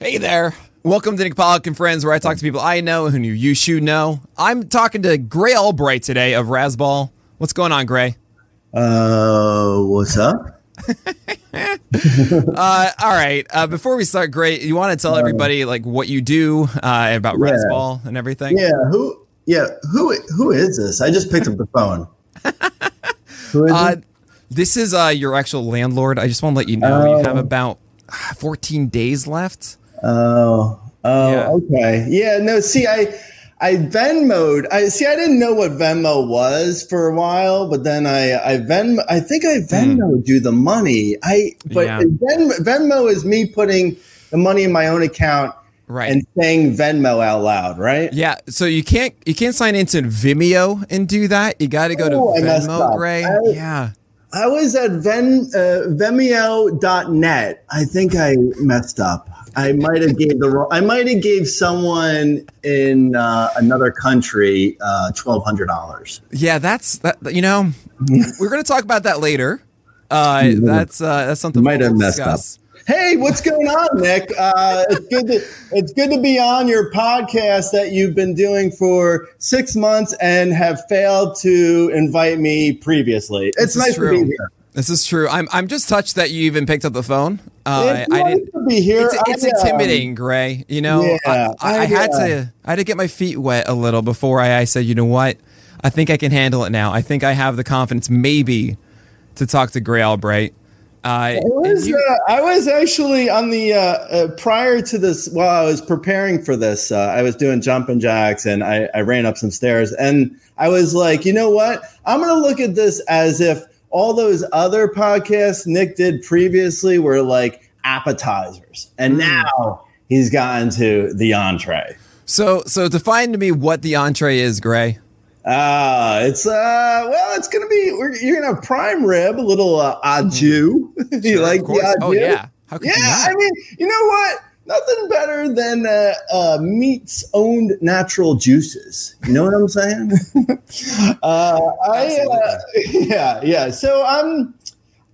Hey there. Welcome to Nick Pollack and Friends, where I talk to people I know who you should know. I'm talking to Grey Albright today of Razzball. What's going on, Grey? Uh, what's up? uh, all right. Uh, before we start, Grey, you want to tell everybody like what you do uh, about Yeah. Razzball and everything? Yeah, who? Yeah, who? Who is this? I just picked up the phone. who is Uh, this is uh, your actual landlord. I just want to let you know you have Oh. about ah, 14 days left. Oh, oh, yeah. okay. Yeah, no. See, I, I Venmoed. I see. I didn't know what Venmo was for a while, but then I, I Venmo. I think I Venmoed you the money. I, but Yeah. Ven, Venmo is me putting the money in my own account Right. and saying Venmo out loud, right? yeah, so you can't you can't sign into Vimeo and do that. You got to go to Oh, messed Venmo. Grey. I- yeah. I was at Ven, uh, Vimeo.net. I think I messed up. I might have gave the wrong. I might have gave someone in uh, another country uh, twelve hundred dollars. Yeah, that's that. You know, we're going to talk about that later. Uh, that's uh, that's something Might we'll have messed discuss. Hey, what's going on, Nick? Uh, it's good. To, it's good to be on your podcast that you've been doing for six months and have failed to invite me previously. It's This is nice to true. be here. This is true. I'm I'm just touched that you even picked up the phone. Uh, It's I didn't. to be here. It's, it's I, intimidating, Grey. You know, Yeah, I, I, I had to I had to get my feet wet a little before I, I said, you know what, I think I can handle it now. I think I have the confidence, maybe, to talk to Grey Albright. Uh, I was, you- uh, I was actually on the uh, uh, prior to this while I was preparing for this. Uh, I was doing jumping jacks and I, I ran up some stairs and I was like, you know what? I'm going to look at this as if all those other podcasts Nick did previously were like appetizers, and Hmm. now he's gotten to the entree. so so define to me what the entree is, Grey. Uh, it's uh, well, it's gonna be we're, you're gonna have prime rib, a little uh, au jus. you Sure, like the Oh yeah. How could you Yeah, not? I mean, you know what? Nothing better than uh, uh, meat's owned natural juices. You know what I'm saying? uh, I, uh, yeah, yeah. So I'm,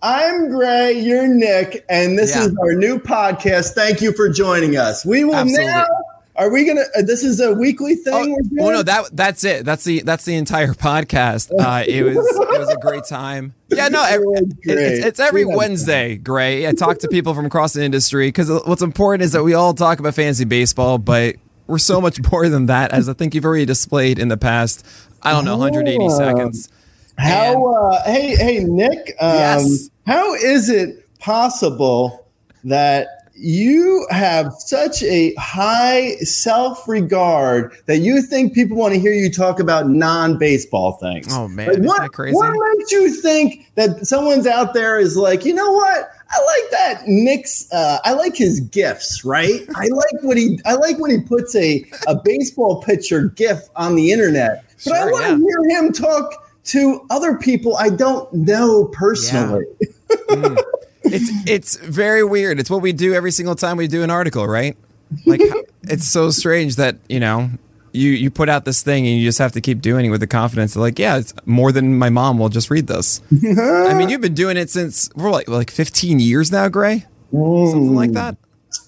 I'm Grey. You're Nick, and this Yeah. is our new podcast. Thank you for joining us. We will Absolutely. now. Are we gonna? Uh, this is a weekly thing. Oh, oh no, that that's it. That's the that's the entire podcast. Uh, it was it was a great time. Yeah, no, every, it- it's, it's every We Wednesday. Grey, I talk to people from across the industry because what's important is that we all talk about fantasy baseball, but we're so much more than that. As I think you've already displayed in the past. I don't know, 180 Oh. seconds. How? Uh, hey, hey, Nick. Um, Yes. How is it possible that you have such a high self-regard that you think people want to hear you talk about non-baseball things? Oh, man, Like, what, crazy? What makes you think that someone's out there is like, you know what? I like that Nick's. Uh, I like his gifts, right? I like what he. I like when he puts a a baseball pitcher gif on the internet. But I Sure, want yeah. to hear him talk to other people I don't know personally. It's it's very weird. It's what we do every single time we do an article, right? Like it's so strange that you know you you put out this thing and you just have to keep doing it with the confidence. That like, yeah, it's more than my mom will just read this. I mean, you've been doing it since we're like like 15 years now, Grey, something like that.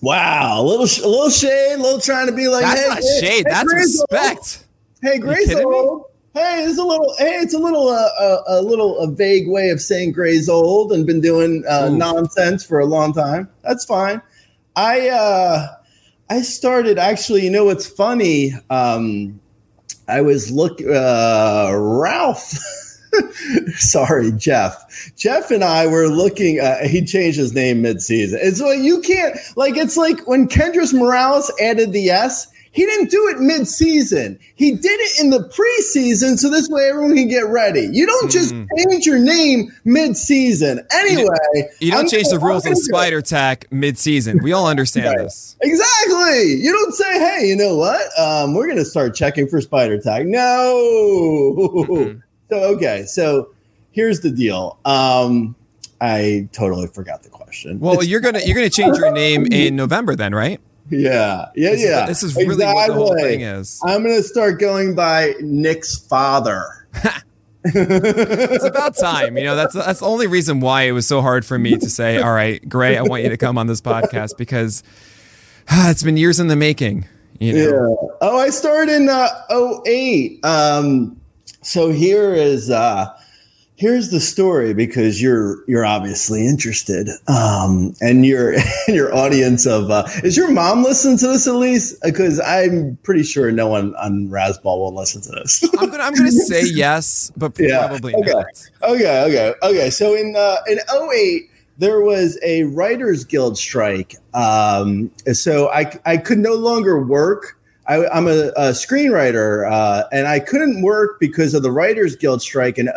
Wow, a little, sh- a little shade, a little trying to be like, That's hey, not hey, shade. hey, That's Grey's old. respect. Hey, Grey's kidding me? old. Hey, it's a little. Hey, it's a little, uh, uh, a little, a vague way of saying Grey's old and been doing uh, nonsense for a long time. That's fine. I, uh, I started actually. You know what's funny? Um, I was look, uh, Ralph. Sorry, Jeff. Jeff and I were looking. Uh, he changed his name mid-season. It's like you can't like. It's like when Kendrys Morales added the S. He didn't do it mid-season. He did it in the preseason, so this way everyone can get ready. You don't just change your name mid-season. Anyway, Mm. You don't I'm change the rules I'm on gonna do it. Spider Tack mid-season. We all understand Right. this. Exactly. You don't say, "Hey, you know what? Um, we're going to start checking for Spider Tack." No. So okay. So here's the deal. Um, I totally forgot the question. Well, It's- you're gonna you're gonna change your name in November, then, right? Yeah, yeah, This is- yeah. this is really what the whole thing is. I'm going to start going by Nick's father. It's about time. You know, that's that's the only reason why it was so hard for me to say, "All right, Grey, I want you to come on this podcast," because it's been years in the making. You know? Yeah. Oh, I started in uh, 08. Um, so here is uh, here's the story because you're you're obviously interested, um, and your and your audience of uh, is your mom listen to this at least? Because I'm pretty sure no one on Razzball will listen to this. I'm gonna I'm gonna say yes, but Yeah. probably Okay. not. Okay, okay, okay. So in uh, in 08, there was a Writers Guild strike. Um, so I I could no longer work. I, I'm a, a screenwriter, uh, and I couldn't work because of the Writers Guild strike in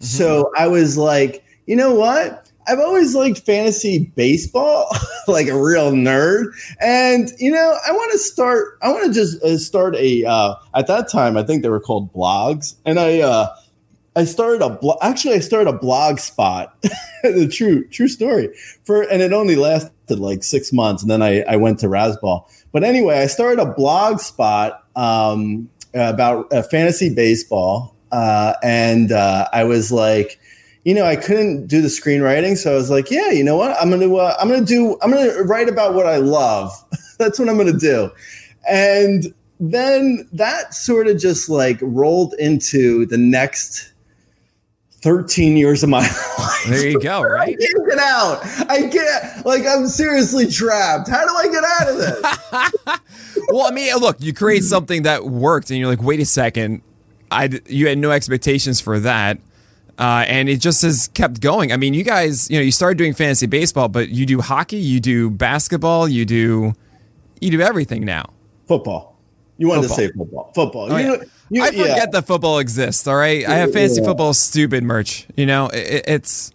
8 So I was like, you know what? I've always liked fantasy baseball, like a real nerd. And you know, I want to start. I want to just uh, start a. Uh, at that time, I think they were called blogs, and I. Uh, I started a blog. Actually, I started a blog spot. the true true story for, and it only lasted like six months, and then I, I went to Razzball. But anyway, I started a blog spot um, about uh, fantasy baseball, uh, and uh, I was like, you know, I couldn't do the screenwriting, so I was like, yeah, you know what? I'm gonna uh, I'm gonna do I'm gonna write about what I love. That's what I'm gonna do, and then that sort of just like rolled into the next 13 years of my life. There you go, I right? can't get out. I can't. Like, I'm seriously trapped. How do I get out of this? well, I mean, look, you create something that worked, and you're like, wait a second, I you had no expectations for that, uh, and it just has kept going. I mean, you guys, you know, you started doing fantasy baseball, but you do hockey, you do basketball, you do you do everything now. football. You wanted Football. to say football. Football. Oh, you yeah. you, I forget yeah. that football exists. All right, I have fantasy Yeah. football stupid merch. You know, it, it's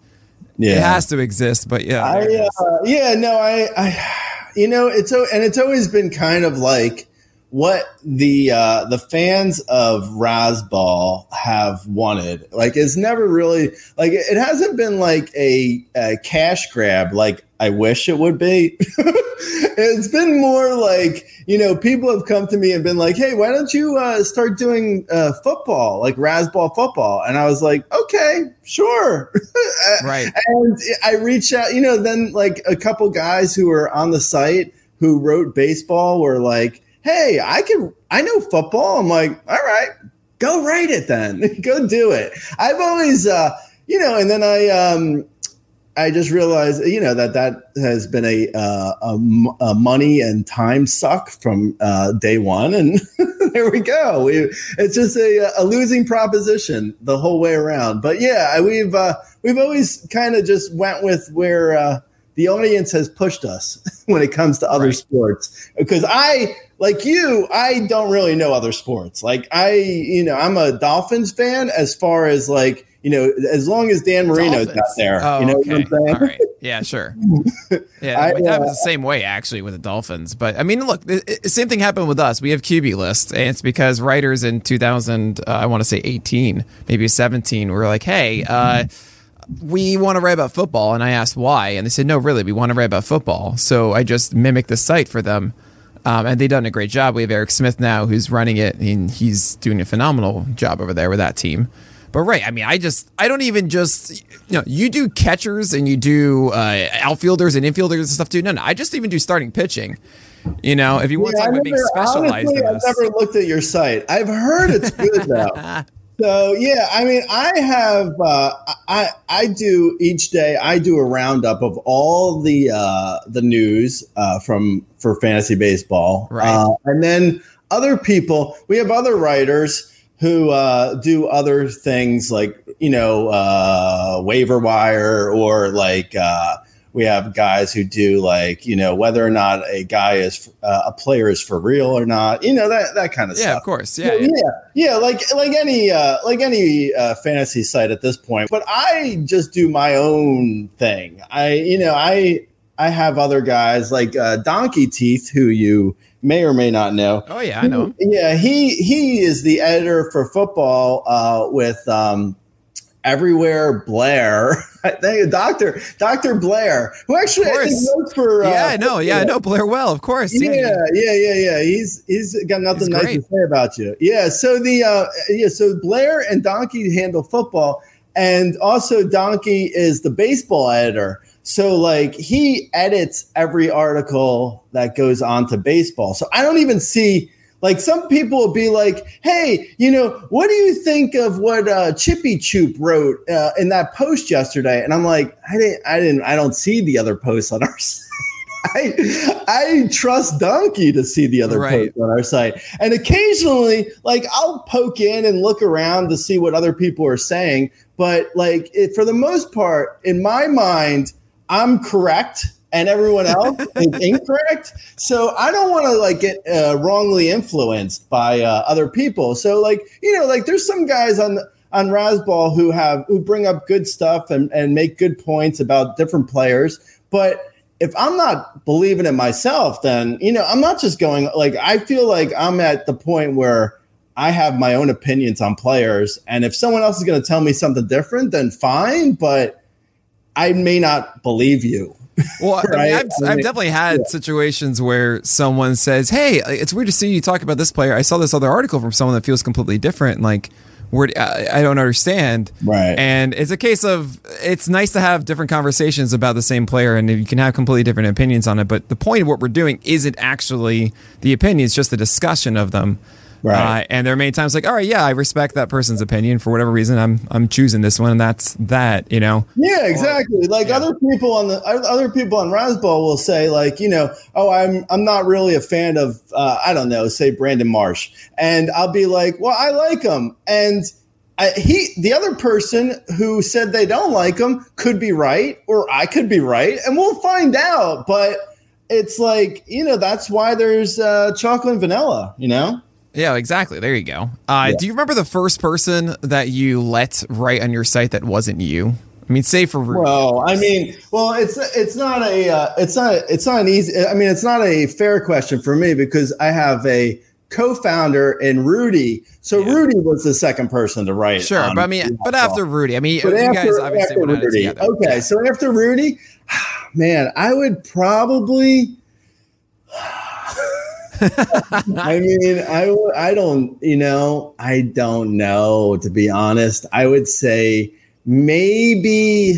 Yeah. it has to exist, but yeah, I, there it is. uh, yeah, no, I, I, you know, it's and it's always been kind of like what the uh, the fans of Razzball have wanted. Like, it's never really like it hasn't been like a, a cash grab like I wish it would be. it's been more like you know people have come to me and been like, hey, why don't you uh, start doing uh, football like Razzball football? And I was like, okay, sure. right. and I reached out, you know, then like a couple guys who were on the site who wrote baseball were like, Hey, I can, I know football. I'm like, all right, go write it then. go do it. I've always, uh, you know, and then I, um, I just realized, you know, that that has been a, uh, a, a money and time suck from uh, day one, and there we go. We, it's just a, a losing proposition the whole way around. But yeah, we've uh, we've always kind of just went with where uh, the audience has pushed us when it comes to other Right. sports. Because I, like you, I don't really know other sports. Like I, you know, I'm a Dolphins fan as far as like. You know, as long as Dan Marino's Dolphins. out there, Oh, you know okay. what I'm saying? All right. Yeah, sure. Yeah, I, uh, was the same way actually with the Dolphins. But I mean, look, the the same thing happened with us. We have QB list, and it's because writers in 2000, uh, I want to say 18, maybe 17, were like, hey. Uh, we want to write about football, and I asked why, and they said, "No, really, we want to write about football." So I just mimicked the site for them, um, and they've done a great job. We have Eric Smith now, who's running it, and he's doing a phenomenal job over there with that team. But right, I mean, I just, I don't even just, you know, you do catchers and you do uh, outfielders and infielders and stuff too. No, no, I just even do starting pitching. You know, if you want to Yeah, talk about being specialized honestly, I've never looked at your site. I've heard it's good though. so yeah, I mean, I have. Uh, I I do each day. I do a roundup of all the uh, the news uh, from for fantasy baseball, Right. Uh, and then other people. We have other writers who uh, do other things like you know uh, waiver wire or like. We have guys who do like you know whether or not a guy is uh, a player is for real or not you know that that kind of yeah, stuff Yeah, of course. Yeah, yeah, yeah. yeah, like like any uh, like any uh, fantasy site at this point. But I just do my own thing. I you know I I have other guys like uh, Donkey Teeth who you may or may not know. Oh yeah, I know. him. Yeah, he he is the editor for football uh, with um, Everywhere Blair. I think Doctor Doctor Blair, who actually I think works for. Uh, yeah, I know. Yeah, I know Blair well, of course. yeah, yeah, yeah, yeah. He's he's got nothing He's nice great. to say about you. Yeah. So the uh, yeah, so Blair and Donkey handle football, and also Donkey is the baseball editor. So like he edits every article that goes on to baseball. So I don't even see like some people will be like, "Hey, you know, what do you think of what uh, Chippy Choop wrote uh, in that post yesterday?" And I'm like, "I didn't, I didn't, I don't see the other posts on our site. I, I trust Donkey to see the other Right. posts on our site, and occasionally, like I'll poke in and look around to see what other people are saying. But like it, for the most part, in my mind, I'm correct and everyone else is incorrect. So I don't want to like get uh, wrongly influenced by uh, other people. So like you know, like there's some guys on on Razzball who have who bring up good stuff and and make good points about different players, but if I'm not believing it myself, then you know I'm not just going like I feel like I'm at the point where I have my own opinions on players, and if someone else is going to tell me something different, then fine. But I may not believe you. Well, I mean, I've, I've definitely had situations where someone says, "Hey, it's weird to see you talk about this player. I saw this other article from someone that feels completely different. Like, where I, I don't understand." Right. And it's a case of it's nice to have different conversations about the same player, and you can have completely different opinions on it. But the point of what we're doing isn't actually the opinion; it's just the discussion of them. Right. Uh, and there are many times like, all right, yeah, I respect that person's opinion for whatever reason. I'm I'm choosing this one, and that's that. You know. Yeah, exactly. Like yeah. other people on the other people on Razzball will say, like, you know, oh, I'm I'm not really a fan of uh, I don't know, say Brandon Marsh, and I'll be like, well, I like him, and I, he the other person who said they don't like him could be right, or I could be right, and we'll find out. But it's like you know that's why there's uh, chocolate and vanilla, you know. Yeah, exactly. There you go. Uh, Do you remember the first person that you let write on your site that wasn't you? I mean, say for Rudy. Well, I mean, well, it's it's not a uh, it's not it's not an easy. I mean, it's not a fair question for me because I have a co-founder in Rudy. So Yeah. Rudy was the second person to write. sure, but I mean, but after Rudy, I mean, But you after, guys obviously after went at it Rudy, okay. Yeah. So after Rudy, man, I would probably. I mean, I I don't, you know, I don't know to be honest. I would say maybe.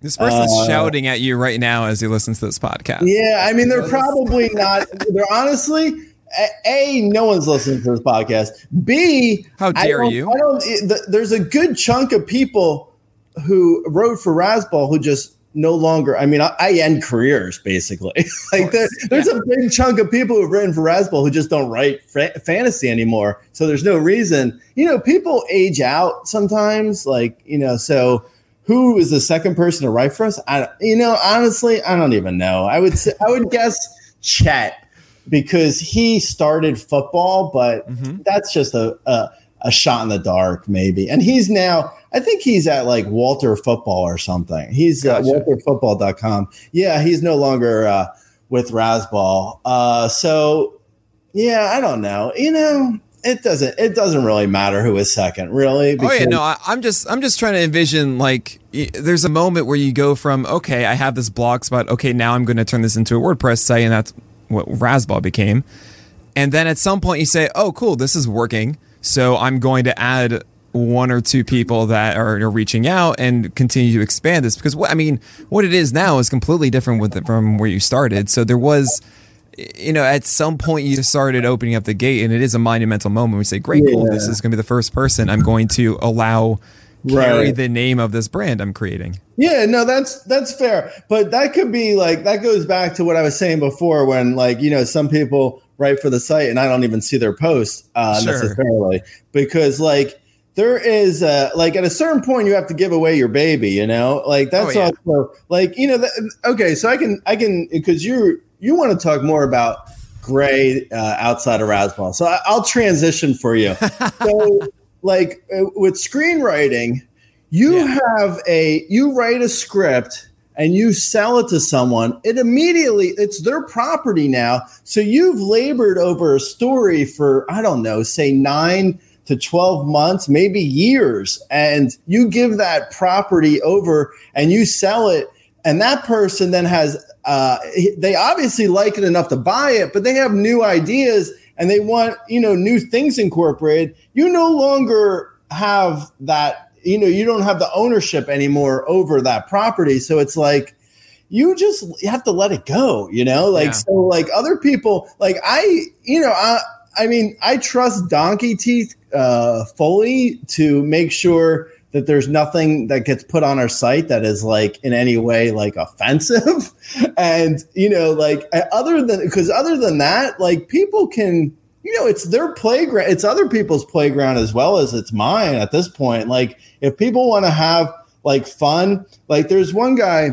this person's uh, shouting at you right now as he listens to this podcast. Yeah, I mean, they're probably not. They're honestly, a, a, no one's listening to this podcast. B, How I dare don't- you. I don't. it- the- there's a good chunk of people who wrote for Razzball who just no longer. I mean, I, I end careers basically. like there, there's a big chunk of people who've written for Razzball who just don't write fa- fantasy anymore. So there's no reason. You know, people age out sometimes. Like you know, so who is the second person to write for us? I, don't- you know, honestly, I don't even know. I would say, I would guess Chet because he started football, but Mhm. that's just a, a a shot in the dark, maybe. And he's now, I think he's at like Walter Football or something. He's uh, Gotcha. WalterFootball.com. Yeah, he's no longer uh, with Razzball. Uh, so yeah, I don't know. You know, it doesn't it doesn't really matter who is second, really. Oh yeah, no, I, I'm just I'm just trying to envision like there's a moment where you go from okay, I have this blog spot, okay, now I'm going to turn this into a WordPress site, and that's what Razzball became. And then at some point you say, oh cool, this is working, so I'm going to add one or two people that are, are reaching out and continue to expand this because what I mean, what it is now is completely different with from where you started. So there was. You know, at some point you started opening up the gate, and it is a monumental moment. We say, "Great, cool! This is going to be the first person I'm going to allow carry Right. the name of this brand I'm creating. Yeah, no, that's that's fair. But that could be like that goes back to what I was saying before when like, you know, some people write for the site and I don't even see their posts uh Sure. necessarily because like there is uh like at a certain point you have to give away your baby, you know? Like that's Oh, yeah. also like, you know, that, okay, so I can I can because you you want to talk more about Grey uh, outside of Razzball. So I, I'll transition for you. so like uh, with screenwriting, you Yeah. have a you write a script and you sell it to someone it immediately it's their property now. So you've labored over a story for i don't know say 9 to 12 months maybe years and you give that property over and you sell it and that person then has uh, they obviously like it enough to buy it but they have new ideas and they want you know new things incorporated. You no longer have that you know you don't have the ownership anymore over that property so it's like you just have to let it go, you know? Like, yeah. so like other people, like I, you know, I, I mean, I trust Donkey Teeth uh, fully to make sure that there's nothing that gets put on our site that is like in any way like offensive and you know like other than because other than that like people can you know it's their playground it's other people's playground as well as it's mine at this point like if people want to have like fun like there's one guy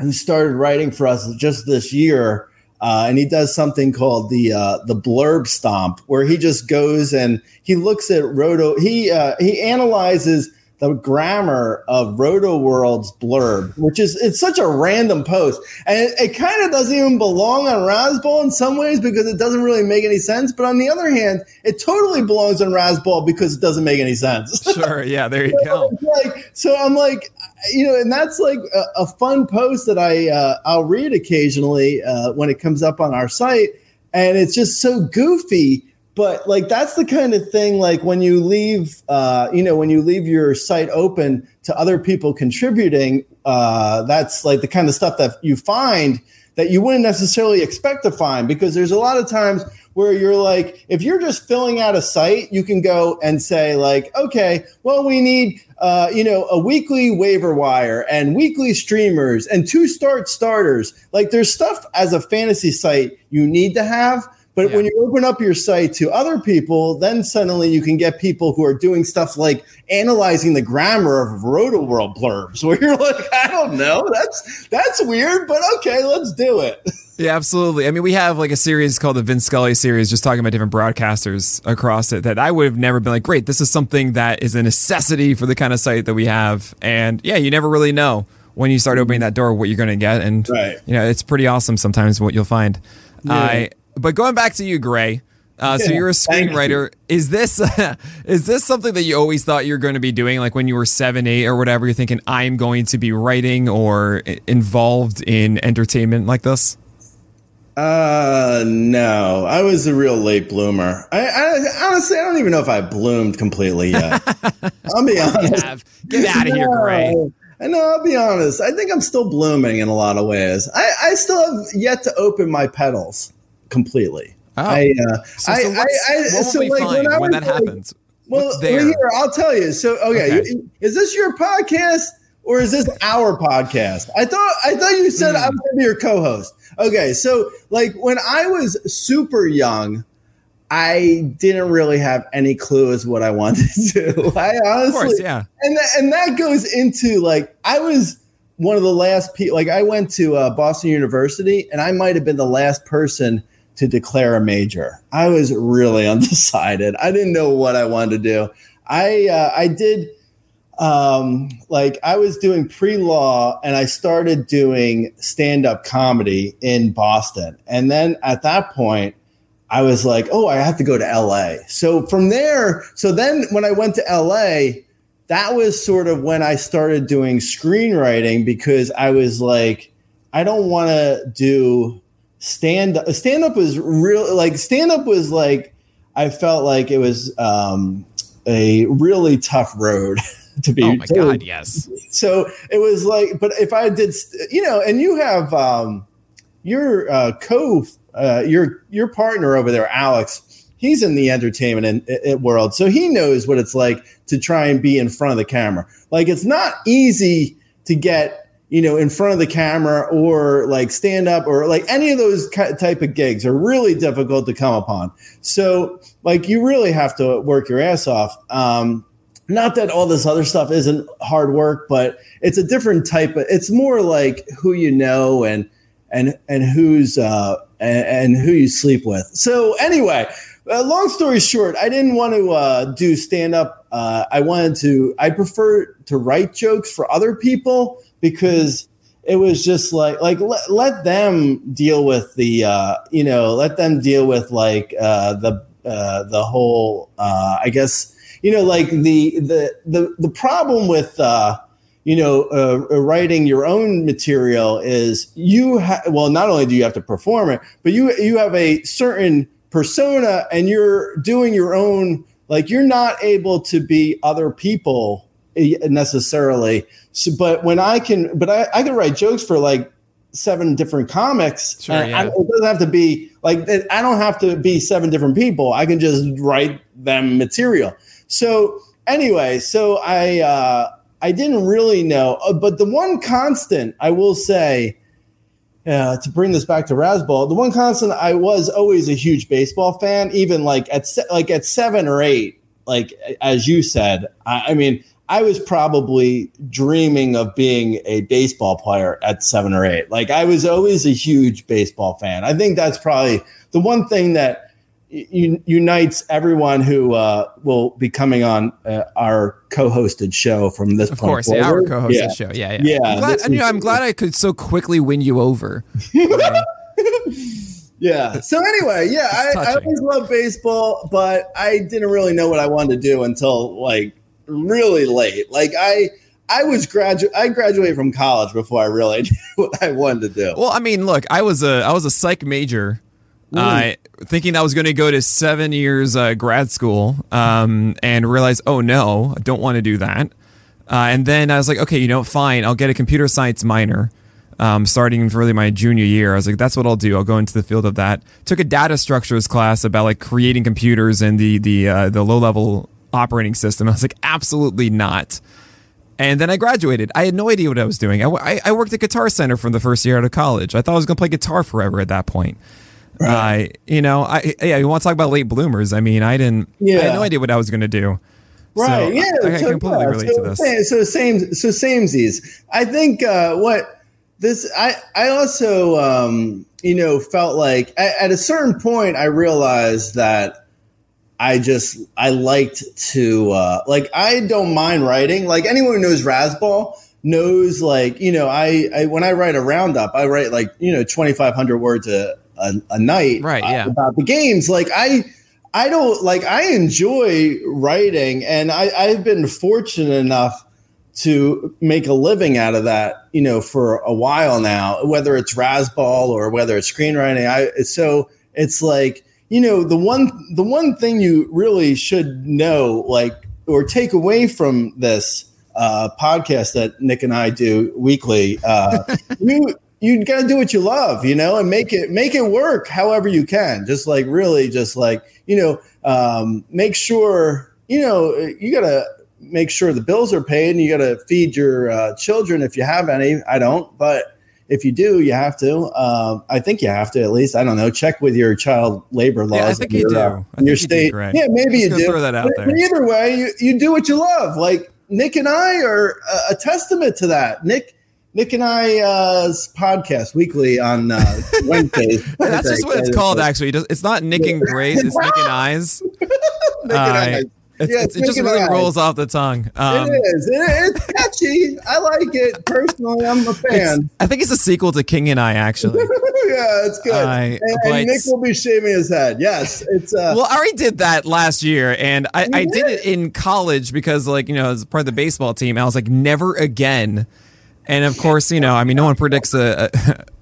who started writing for us just this year uh, and he does something called the uh, the blurb stomp, where he just goes and he looks at roto. He uh, he analyzes the grammar of Rotoworld's blurb, which is it's such a random post, and it, it kind of doesn't even belong on Razzball in some ways because it doesn't really make any sense. But on the other hand, it totally belongs on Razzball because it doesn't make any sense. Sure, yeah, there you go. like, so I'm like, you know, and that's like a, a fun post that I uh, I'll read occasionally uh, when it comes up on our site, and it's just so goofy but like that's the kind of thing like when you leave uh, you know when you leave your site open to other people contributing uh, that's like the kind of stuff that you find that you wouldn't necessarily expect to find. Because there's a lot of times where you're like if you're just filling out a site you can go and say like okay well we need uh, you know a weekly waiver wire and weekly streamers and two start starters. Like there's stuff as a fantasy site you need to have but yeah. when you open up your site to other people, then suddenly you can get people who are doing stuff like analyzing the grammar of Rotoworld blurbs, where you're like, I don't know, that's that's weird, but okay, let's do it. Yeah, absolutely. I mean, we have like a series called the Vince Scully series, just talking about different broadcasters across it. That I would have never been like, great, this is something that is a necessity for the kind of site that we have. And yeah, you never really know when you start opening that door what you're going to get, and right. you know, it's pretty awesome sometimes what you'll find. Yeah. I but going back to you, Grey. Uh, so you're a screenwriter. Is this is this something that you always thought you were going to be doing? Like when you were seven, eight, or whatever, you're thinking I'm going to be writing or involved in entertainment like this. Uh, no. I was a real late bloomer. I, I honestly, I don't even know if I bloomed completely yet. I'll be honest. Get out of here, Grey. I know. I'll be honest. I think I'm still blooming in a lot of ways. I, I still have yet to open my petals completely. Oh. I, uh, so, so I, I, I, so like when, when that like, happens. Well, here I'll tell you. So, okay, okay, is this your podcast or is this our podcast? I thought I thought you said mm. I was going to be your co-host. Okay, so like when I was super young, I didn't really have any clue as what I wanted to. I honestly, course, yeah, and that, and that goes into like I was one of the last people. Like I went to uh, Boston University, and I might have been the last person to declare a major. I was really undecided. I didn't know what I wanted to do. I uh, I did um, like I was doing pre law and I started doing stand up comedy in Boston, and then at that point. I was like, oh, I have to go to LA. So from there, so then when I went to LA, that was sort of when I started doing screenwriting because I was like, I don't want to do stand up stand up was real like stand up was like I felt like it was um, a really tough road to be. Oh my god, yes. So it was like, but if I did, you know, and you have um, your uh, co, uh, your your partner over there, Alex. He's in the entertainment and, and world, so he knows what it's like to try and be in front of the camera. Like it's not easy to get you know, in front of the camera or like stand up or like any of those type of gigs are really difficult to come upon. So, like, you really have to work your ass off. Um, not that all this other stuff isn't hard work, but it's a different type of. It's more like who you know and and and who's uh and, and who you sleep with. So anyway, uh, long story short, I didn't want to uh, do stand up. Uh, I wanted to. I prefer to write jokes for other people because it was just like like let, let them deal with the uh, you know let them deal with like uh, the uh, the whole uh, I guess you know like the the the the problem with uh, you know uh, writing your own material is you ha- well not only do you have to perform it but you you have a certain persona and you're doing your own like you're not able to be other people necessarily. So, but when I can, but I, I can write jokes for like seven different comics. Sure, and I- it doesn't have to be like I don't have to be seven different people. I can just write them material. So anyway, so I uh, I didn't really know, uh, but the one constant I will say. Uh, to bring this back to Razzball, the one constant I was always a huge baseball fan, even like at se- like at seven or eight, like as you said. I, I mean, I was probably dreaming of being a baseball player at seven or eight. Like I was always a huge baseball fan. I think that's probably the one thing that unites everyone who uh, will be coming on uh, our co-hosted show from this point. Of point course, yeah, our co-hosted Yeah. show. Yeah, yeah. Yeah, I'm glad, this and, you know, I'm glad I could so quickly win you over. Yeah. So anyway, yeah, I, I always loved baseball, but I didn't really know what I wanted to do until like really late. Like I, I was graduate. I graduated from college before I really knew what I wanted to do. Well, I mean, look, I was a I was a psych major, uh, thinking I was going to go to seven years uh, grad school, um, and realize, oh no, I don't want to do that. Uh, and then I was like, okay, you know, fine, I'll get a computer science minor. Um, starting really my junior year, I was like, that's what I'll do. I'll go into the field of that. Took a data structures class about like creating computers and the the uh, the low level operating system. I was like, absolutely not. And then I graduated. I had no idea what I was doing. I, I, I worked at Guitar Center from the first year out of college. I thought I was going to play guitar forever at that point. I, you know, I yeah. You want to talk about late bloomers? I mean, I didn't. I Yeah. had no idea what I was going to do. Right. So yeah. I, I so, completely yeah, relate so, to this. So same. So samesies. I think uh, what this. I I also um, you know felt like at, at a certain point I realized that I just I liked to uh, like I don't mind writing. Like anyone who knows Razzball knows like you know I, I when I write a roundup I write like you know twenty five hundred words a, a a night Right, yeah. about the games. Like I I don't like I enjoy writing and I, I've been fortunate enough to make a living out of that, you know, for a while now, whether it's Razzball or whether it's screenwriting. I so it's like, you know, the one the one thing you really should know, like or take away from this uh, podcast that Nick and I do weekly, uh, you you got to do what you love, you know, and make it make it work however you can. Just like really, just like you know, um, make sure you know you got to make sure the bills are paid, and you got to feed your uh, children if you have any. I don't, but if you do, you have to. Um, I think you have to at least. I don't know. Check with your child labor laws. Yeah, I think in you your, do. uh, think your you do, state. Yeah, maybe you do. throw that out But- there. but either way, you, you do what you love. Like Nick and I are a, a testament to that. Nick. Nick and I's podcast weekly on uh, Wednesdays. Yeah, that's just what it's called, actually. It's not Nick and Grace. It's Nick and Eyes. Nick and Uh. It's, Yeah, it's- it just really rolls off the tongue. Um, it is. It, it's catchy. I like it personally. I'm a fan. I think it's a sequel to King and I, actually. yeah, it's good. I- and, and Nick will be shaving his head. Yes, it's. Uh, Well, I already did that last year, and I, I did it in college because, like, you know, as part of the baseball team, I was like, never again. And of course, you know, I mean, no one predicts a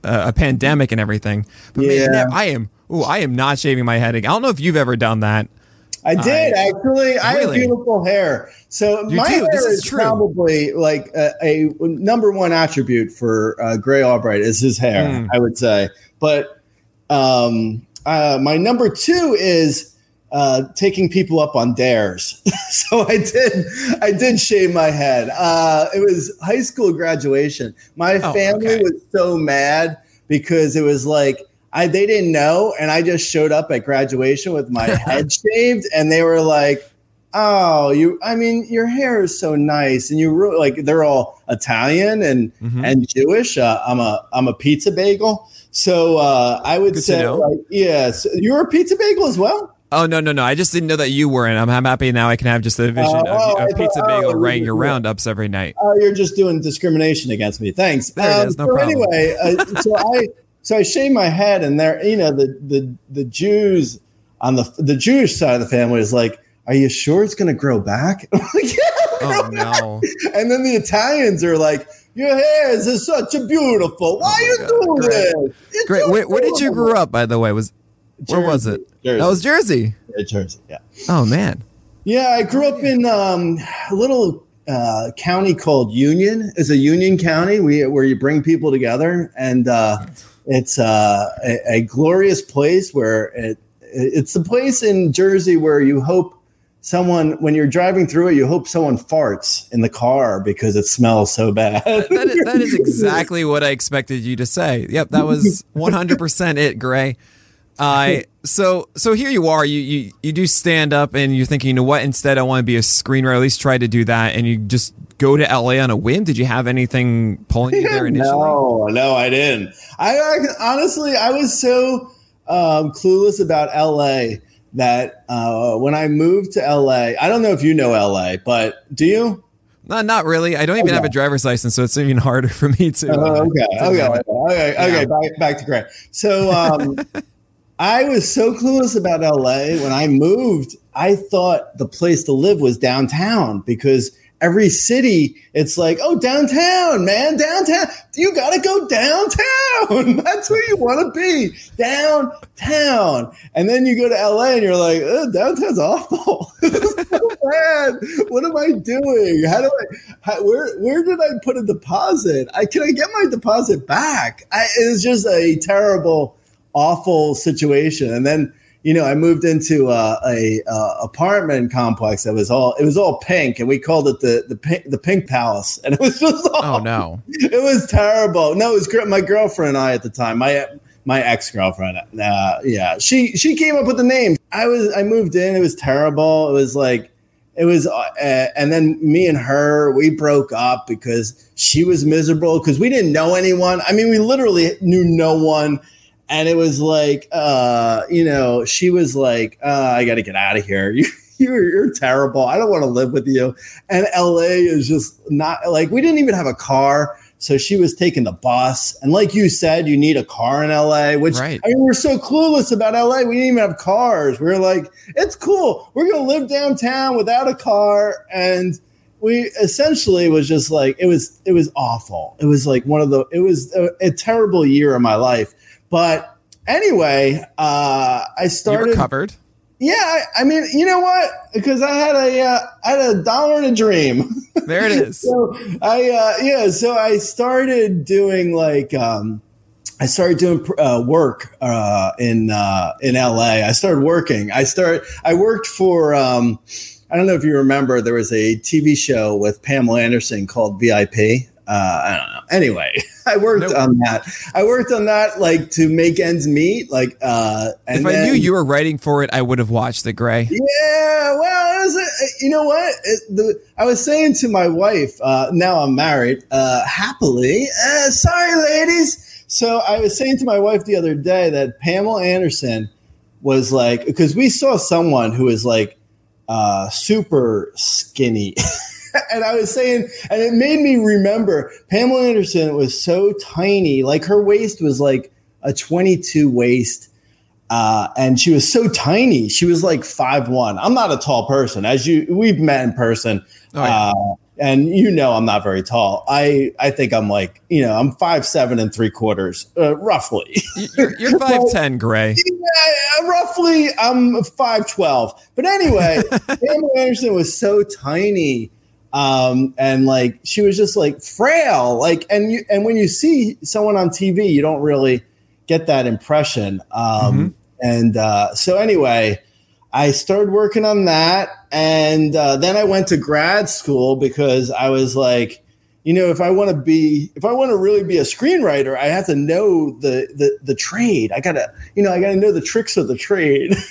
a, a pandemic and everything. But Yeah. man, I am. Ooh, I am not shaving my head. again. I don't know if you've ever done that. I did I- actually. I have beautiful hair, so You my do? hair This is is, probably like a, a number one attribute for uh, Grey Albright is his hair. Hmm. I would say, but um, uh, my number two is uh, taking people up on dares. so I did. I did shave my head. Uh, it was high school graduation. My Oh, family okay. was so mad because it was like I they didn't know, and I just showed up at graduation with my head shaved, and they were like, "Oh, you! I mean, your hair is so nice, and you really like." They're all Italian and Mhm. and Jewish. Uh, I'm a I'm a pizza bagel, so uh, I would Good say, like, yes, you're a pizza bagel as well. Oh no, no, no! I just didn't know that you were, and I'm, I'm happy now. I can have just a vision Oh, of, oh, of pizza oh, bagel writing your roundups every night. Oh, you're just doing discrimination against me. Thanks. Um, There it is, no so problem. anyway, uh, so I so I shave my head, and there, you know, the the the Jews on the the Jewish side of the family is like, "Are you sure it's going to grow back?" Like, yeah. Oh no! And then the Italians are like, "Your hair is such a beautiful. Why Oh my you God, doing great. this? Great. so Where, where did you grow up, by the way? Was where was it? Jersey. That was Jersey. Yeah, Jersey. Yeah. Oh man. Yeah, I grew up in um, a little uh, county called Union. It's a Union County we, where you bring people together, and uh, it's uh, a, a, glorious place where it, it's the place in Jersey where you hope someone when you're driving through it, you hope someone farts in the car because it smells so bad. that, is, that is exactly what I expected you to say. Yep, that was 100% it, Grey. Uh, so so here you are. You, you you do stand up, and you're thinking, you know what? Instead, I want to be a screenwriter. At least try to do that, and you just go to LA on a whim. Did you have anything pulling you there initially? no, no, I didn't. I, I honestly, I was so um, clueless about LA that uh, when I moved to LA, I don't know if you know LA, but do you? Not, not really. I don't even okay. have a driver's license, so it's even harder for me to. Uh, okay, to okay, okay, okay, okay. Back, back to Grant. So um, I was so clueless about LA when I moved. I thought the place to live was downtown because every city, it's like, oh, downtown, man, downtown. You got to go downtown. That's where you want to be, downtown. And then you go to LA and you're like, oh, downtown's awful. What am I doing? How do I? How, where where did I put a deposit? I can I get my deposit back? I, it was just a terrible, awful situation. And then you know, I moved into uh, a uh, apartment complex that was all it was all pink, and we called it the the pink, the pink palace, and it was just all, oh no, it was terrible. No, it was my girlfriend and I at the time. My my ex girlfriend, uh, yeah, she she came up with the name. I was I moved in. It was terrible. It was like it was, uh, and then me and her we broke up because she was miserable because we didn't know anyone. I mean, we literally knew no one and it was like uh you know she was like uh, i gotta get out of here. You you're, you're terrible. I don't want to live with you. And la is just not like we didn't even have a car. So she was taking the bus. And like you said you need a car in la which right. i mean we're so clueless about la we didn't even have cars. We are like it's cool. We're gonna live downtown without a car. And we essentially was just like it was it was awful. It was like one of the it was a, a terrible year of my life but anyway, uh, I started covered. Yeah, I, I, mean, you know what? Because I had a uh, I had a dollar and a dream. There it is. so I uh, yeah, so I started doing like um, I started doing uh, work uh, in uh, in LA. I started working. I started. I worked for. Um, I don't know if you remember. There was a TV show with Pamela Anderson called VIP uh, I don't know. Anyway, I worked nope. on that. I worked on that like to make ends meet. Like, uh, if I then, knew you were writing for it, I would have watched the Grey. Yeah, well, it was, you know what? It, the, I was saying to my wife. Uh, now I'm married, uh, happily. Uh, sorry, ladies. So I was saying to my wife the other day that Pamela Anderson was like, because we saw someone who was like uh, super skinny. and I was saying, and it made me remember Pamela Anderson was so tiny, like her waist was like a 22 waist. Uh, and she was so tiny. She was like five one. I'm not a tall person, as you we've met in person, oh, yeah. uh, and you know I'm not very tall. I I think I'm like you know I'm five seven and three quarters, uh, roughly. You're, you're five ten, Grey. Yeah, roughly I'm five twelve. But anyway, Pamela Anderson was so tiny um, and like she was just like frail. Like and you and when you see someone on tv you don't really get that impression. Um, mm-hmm. and uh, so anyway i started working on that. And uh, then i went to grad school because i was like you know if i want to be if i want to really be a screenwriter i have to know the the, the trade. I gotta you know i gotta know the tricks of the trade.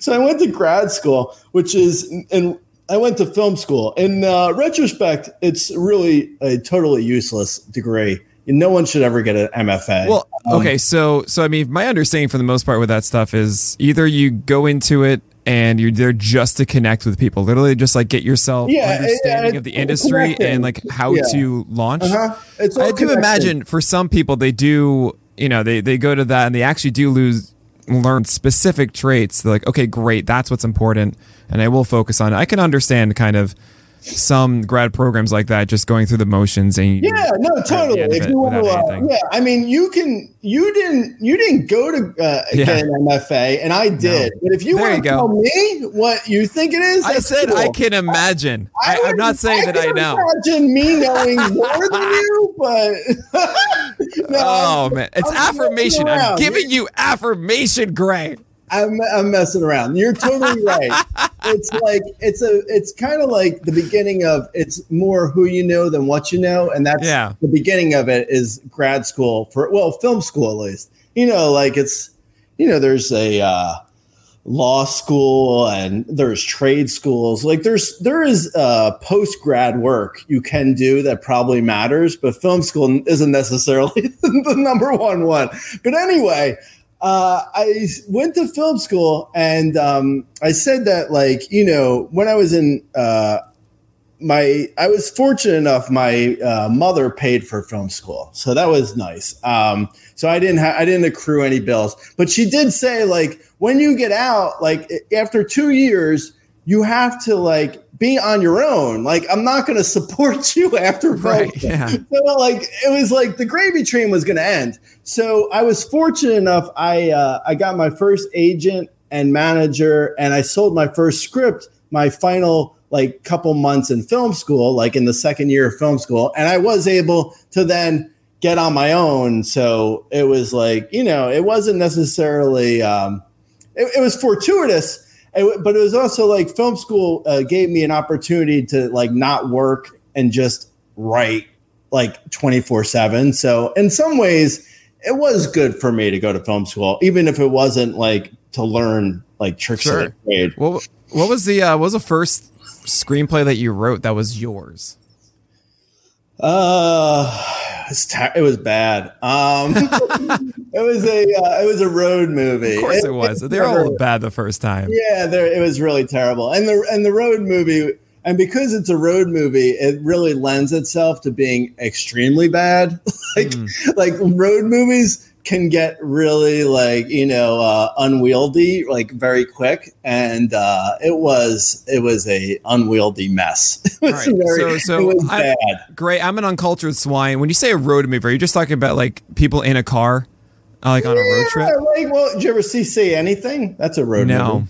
So i went to grad school which is and I went to film school. In uh, retrospect, it's really a totally useless degree. No one should ever get an MFA. Well, um, okay, so so I mean, my understanding for the most part with that stuff is either you go into it and you're there just to connect with people, literally just like get yourself yeah, understanding yeah, of the industry and like how yeah. to launch. Uh-huh. I do imagine for some people they do, you know, they they go to that and they actually do lose learn specific traits. Like, okay, great, that's what's important, and I will focus on it. I can understand kind of some grad programs like that, just going through the motions and Yeah, no, totally. If you want to, uh, yeah, I mean, you can. You didn't. You didn't go to uh, Yeah. get an MFA, and I did. But if you want to tell me what you think it is, I said cool. I can imagine. I, would- I'm not saying that I know. Imagine me knowing more than you, but no, Oh I'm- man, it's I'm affirmation. I'm giving you affirmation, Grey. I'm, I'm messing around. You're totally right. it's like it's a it's kind of like the beginning of it's more who you know than what you know, and that's Yeah. the beginning of it is grad school for well film school at least. You know, like it's you know there's a uh, law school and there's trade schools. Like there's there is uh, post grad work you can do that probably matters, but film school isn't necessarily the number one one. But anyway uh, I went to film school and um, I said that, like, you know, when I was in uh, my, I was fortunate enough, my uh, mother paid for film school. So that was nice. Um, so I didn't have, I didn't accrue any bills, but she did say, like, when you get out, like, after two years, you have to, like, be on your own. Like, I'm not going to support you after Right, yeah. So like it was like the gravy train was going to end. So I was fortunate enough. I uh, I got my first agent and manager, and I sold my first script. My final like couple months in film school, like in the second year of film school, and I was able to then get on my own. So it was like you know it wasn't necessarily. Um, it, it was fortuitous it- but it was also like film school uh, gave me an opportunity to like not work and just write like 24 7 so in some ways it was good for me to go to film school even if it wasn't like to learn like tricks Sure. of the trade What what was the uh, what was the first screenplay that you wrote that was yours? uh was, ter- it was bad um it was a uh, it was a road movie Of course it was. They're all bad the first time. Yeah, it was really terrible. And the and the road movie, and because it's a road movie, it really lends itself to being extremely bad. like like road movies can get really like you know uh, unwieldy like very quick, and uh, it was it was a unwieldy mess. it was All right, very, so- so it was I- bad. Great. I'm an uncultured swine. When you say a road movie, are you just talking about like people in a car, uh, like on a road trip? Like, well, did you ever see Say Anything? That's a road No. movie.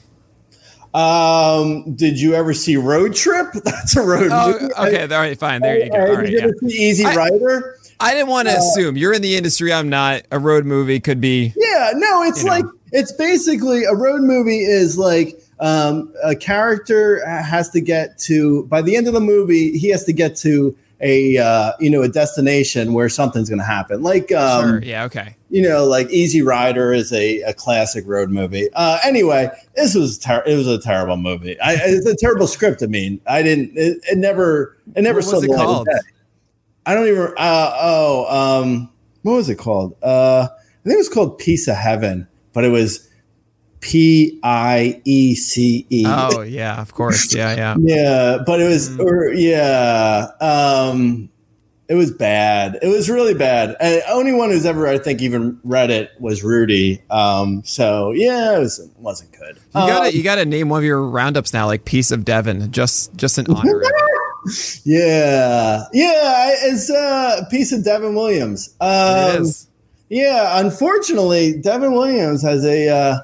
Um, did you ever see Road Trip? That's a road Oh, movie. okay. All right. Fine. There you go. All did right. you Yeah. ever see Easy Rider? I didn't want to assume you're in the industry. I'm not. A road movie could be. Yeah, no, it's You know. like it's basically a road movie is like um, a character has to get to by the end of the movie he has to get to a uh, you know a destination where something's going to happen. Like um, sure. Yeah. Okay. you know, like Easy Rider is a, a classic road movie. Uh, anyway, this was ter- it was a terrible movie. I, it's a terrible script. I mean, I didn't. It, it never. It never. What was it called? day. I don't even. Uh, oh, um, what was it called? Uh, I think it was called Piece of Heaven, but it was P I E C E. Oh yeah. Of course. Yeah. Yeah. Yeah, but it was, Mm. or yeah, um, it was bad. It was really bad. And only one who's ever, I think, even read it was Rudy. Um, so yeah, it, was, wasn't good. You got Um, you got to name one of your roundups now, like Piece of Devin, just just in honor. yeah, yeah, it's uh, a piece of Devin Williams. Um. Yeah, unfortunately, Devin Williams has a uh,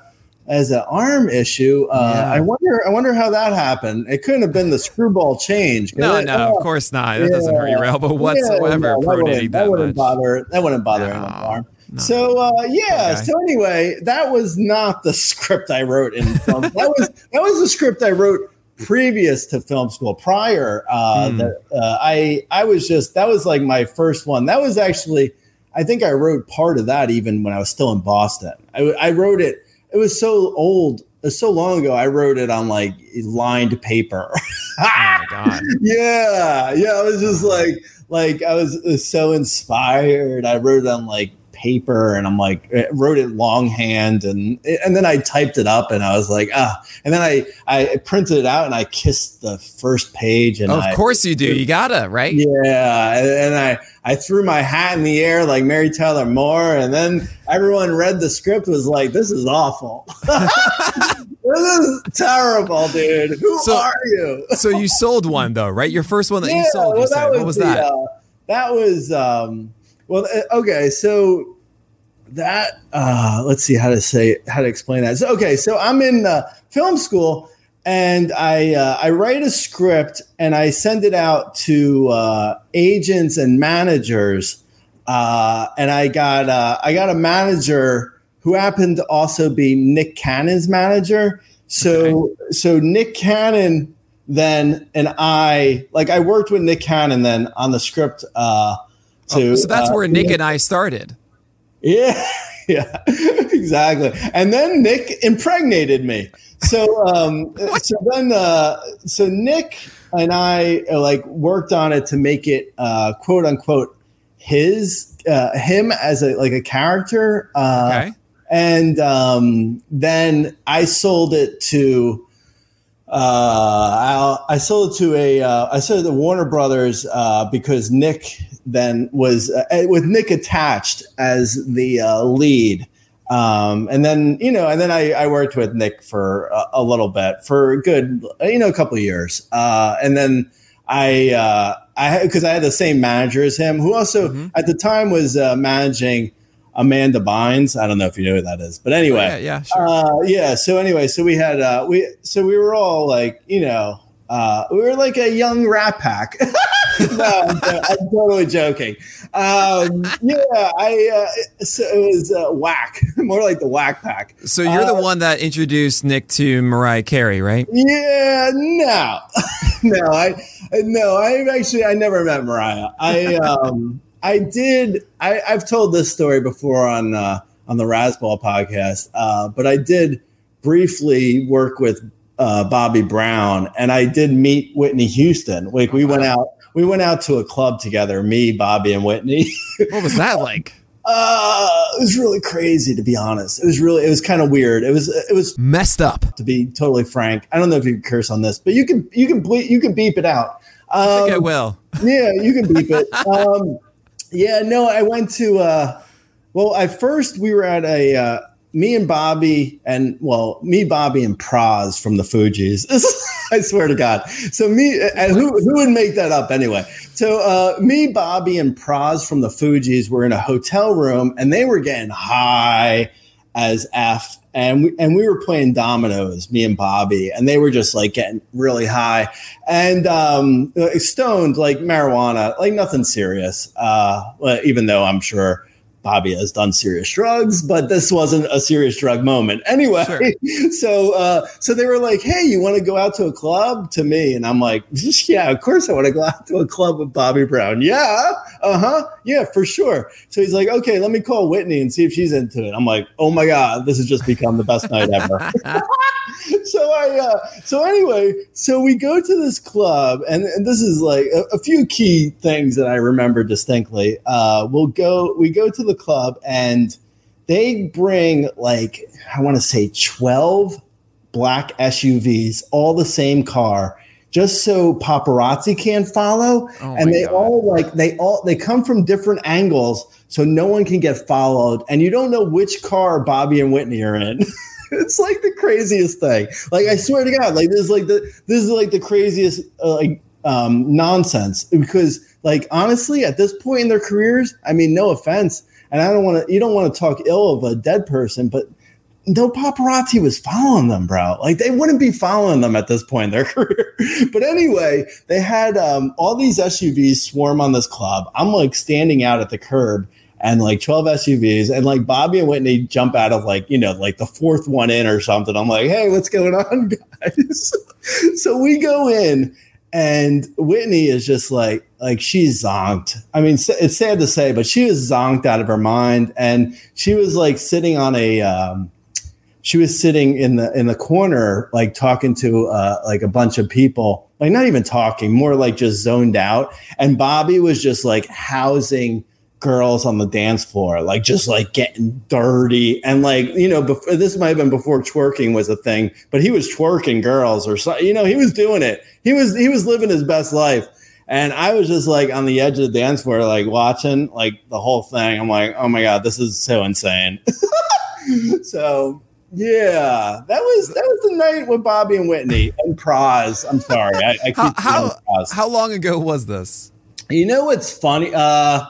has an arm issue. Uh, Yeah. I wonder. I wonder how that happened. It couldn't have been the screwball change. No, It- no, oh, of course not. That doesn't hurt your elbow whatsoever. Yeah, no, that wouldn't, that, that wouldn't bother. That wouldn't bother No, arm. no. So uh, yeah. Okay. So anyway, that was not the script I wrote in film. that was that was the script I wrote previous to film school. Prior, uh, Hmm. that uh, I I was just that was like my first one. That was actually I think I wrote part of that even when I was still in Boston. I, I wrote it. It was so old. It was so long ago. I wrote it on like lined paper. Oh my god. yeah yeah i was just like like i was, was so inspired i wrote it on like paper and i'm like wrote it longhand and and then i typed it up and i was like ah and then i i printed it out and i kissed the first page and of I, course you do. You gotta, right? yeah and, i i threw my hat in the air like mary tyler moore and then everyone read the script was like this is awful this is terrible, dude. Who So- are you? So you sold one though, right? Your first one that you sold. well, You said. What was the, that? uh, that was um, well, uh, okay. So that uh, let's see how to say how to explain that. So, okay, so I'm in uh, film school and I uh, I write a script and I send it out to uh, agents and managers. Uh, and I got uh, I got a manager who happened to also be Nick Cannon's manager. So so Nick Cannon then and I like I worked with Nick Cannon then on the script. Uh, to Oh, so that's uh, where Nick and I started. yeah, yeah, exactly. And then Nick impregnated me. So, um, so then, uh, so Nick and I uh, like worked on it to make it uh, quote unquote his uh, him as a like a character. Uh, Okay. and um, then I sold it to. Uh, I, I sold it to a. Uh, I sold it to Warner Brothers uh, because Nick then was uh, with Nick attached as the uh, lead, um, and then you know, and then I, I worked with Nick for a, a little bit for a good you know a couple of years, uh, and then I uh, I because I had the same manager as him, who also at the time was uh, managing Amanda Bynes. I don't know if you know who that is, but anyway, Yeah, yeah, sure. uh, yeah. So anyway, so we had uh, we so we were all like, you know, uh, we were like a young rat pack. no, I'm, I'm totally joking. Um, yeah, I uh, so it was uh, whack, more like the whack pack. so you're the uh, one that introduced Nick to Mariah Carey, right? Yeah, no, no, I no, I actually I never met Mariah. I um I did. I I've told this story before on uh, on the Razzball podcast, uh, but I did briefly work with uh, Bobby Brown, and I did meet Whitney Houston. Like we went out. We went out to a club together, me, Bobby, and Whitney. What was that like? uh, it was really crazy, to be honest. It was really, it was kind of weird. It was, it was Messed up. to be totally frank. I don't know if you can curse on this, but you can you can ble- you can beep it out. I think I Um, will. yeah, you can beep it. Um, yeah, no, I went to. Uh, well, I first we were at a uh, me and Bobby and well, me, Bobby, and Pras from the Fugees. I swear to God. So me and who who would make that up anyway? So uh, me, Bobby, and Pras from the Fugees were in a hotel room and they were getting high as f. And we, and we were playing dominoes, me and Bobby, and they were just like getting really high and um, stoned, like marijuana, like nothing serious. Uh, even though I'm sure Bobby has done serious drugs, but this wasn't a serious drug moment. Anyway, so uh, so they were like, "Hey, you want to go out to a club?" To me, and I'm like, "Yeah, of course I want to go out to a club with Bobby Brown." Yeah, uh huh, yeah, for sure. So he's like, "Okay, let me call Whitney and see if she's into it." I'm like, "Oh my god, this has just become the best night ever." so I uh, so anyway, so we go to this club, and, and this is like a, a few key things that I remember distinctly. Uh, we'll go we go to the club, and they bring like I want to say twelve black SUVs, all the same car. Just so paparazzi can't follow, Oh and they God. all like they all they come from different angles, so no one can get followed, and you don't know which car Bobby and Whitney are in. it's like the craziest thing. Like I swear to God, like this is like the this is like the craziest uh, like um, nonsense because like honestly, at this point in their careers, I mean, no offense, and I don't want to you don't want to talk ill of a dead person, but no paparazzi was following them, bro. Like they wouldn't be following them at this point in their career. but anyway, they had um, all these SUVs swarm on this club. I'm like standing out at the curb and like 12 SUVs and like Bobby and Whitney jump out of like, you know, like the fourth one in or something. I'm like, hey, what's going on, guys? so we go in and Whitney is just like, like she's zonked. I mean, it's sad to say, but she was zonked out of her mind. And she was like sitting on a, um, she was sitting in the in the corner like talking to uh, like a bunch of people like not even talking more like just zoned out and bobby was just like housing girls on the dance floor like just like getting dirty and like you know before this might have been before twerking was a thing but he was twerking girls or something you know he was doing it he was he was living his best life and I was just like on the edge of the dance floor, like watching like the whole thing. I'm like, oh my God, this is so insane. so Yeah, that was that was the night with Bobby and Whitney and Pras. I'm sorry, I, I keep How how, how long ago was this? You know what's funny? Uh,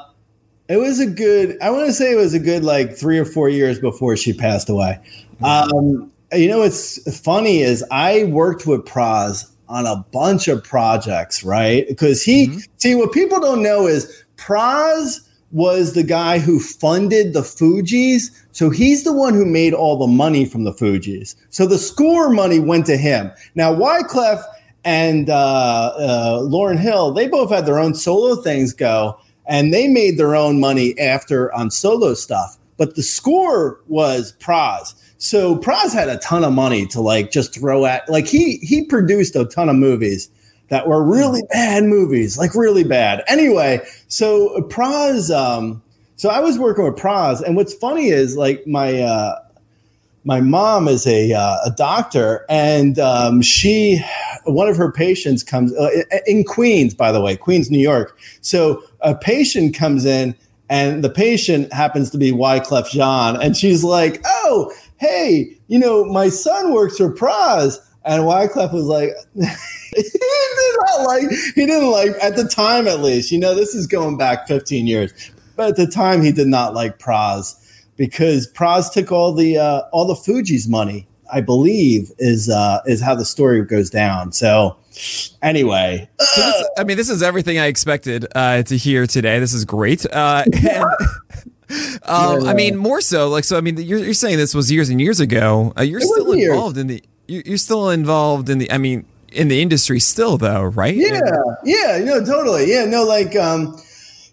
it was a good. I want to say it was a good like three or four years before she passed away. Um, you know what's funny is I worked with Pras on a bunch of projects, right? Because he see what people don't know is Pras was the guy who funded the Fugees. So he's the one who made all the money from the Fugees. So the score money went to him. Now Wyclef and uh, uh, Lauryn Hill, they both had their own solo things go, and they made their own money after on solo stuff. But the score was Pras. So Pras had a ton of money to like just throw at like he he produced a ton of movies that were really bad movies, like really bad. Anyway, so Pras, um, so I was working with Pras, and what's funny is like my uh, my mom is a uh, a doctor, and um, she one of her patients comes uh, in Queens, by the way, Queens, New York. So a patient comes in, and the patient happens to be Wyclef Jean, and she's like, "Oh, hey, you know, my son works for Pras," and Wyclef was like. he did not like he didn't like at the time at least you know this is going back 15 years but at the time he did not like Pras because Pras took all the uh, all the Fugees' money I believe is uh, is how the story goes down so anyway So this, I mean, this is everything I expected uh, to hear today. This is great. Uh, and, um, I mean, more so, like, so. I mean, you're, you're saying this was years and years ago. Uh, you're It still involved in the. you- You're still involved in the. I mean, in the industry still, though, right? Yeah, yeah, no, totally. Yeah, no, like, um,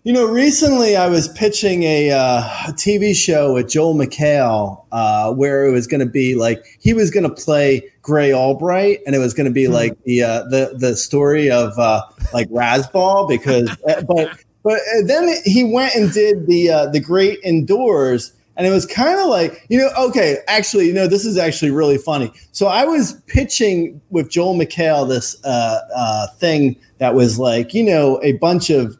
you know, recently I was pitching a, uh, a TV show with Joel McHale uh, where it was going to be like he was going to play Grey Albright, and it was going to be like the uh, the the story of uh, like Razzball because, uh, but but uh, then he went and did the uh, the Great Indoors. And it was kind of like, you know, okay, actually, you know, this is actually really funny. So I was pitching with Joel McHale this uh, uh, thing that was like, you know, a bunch of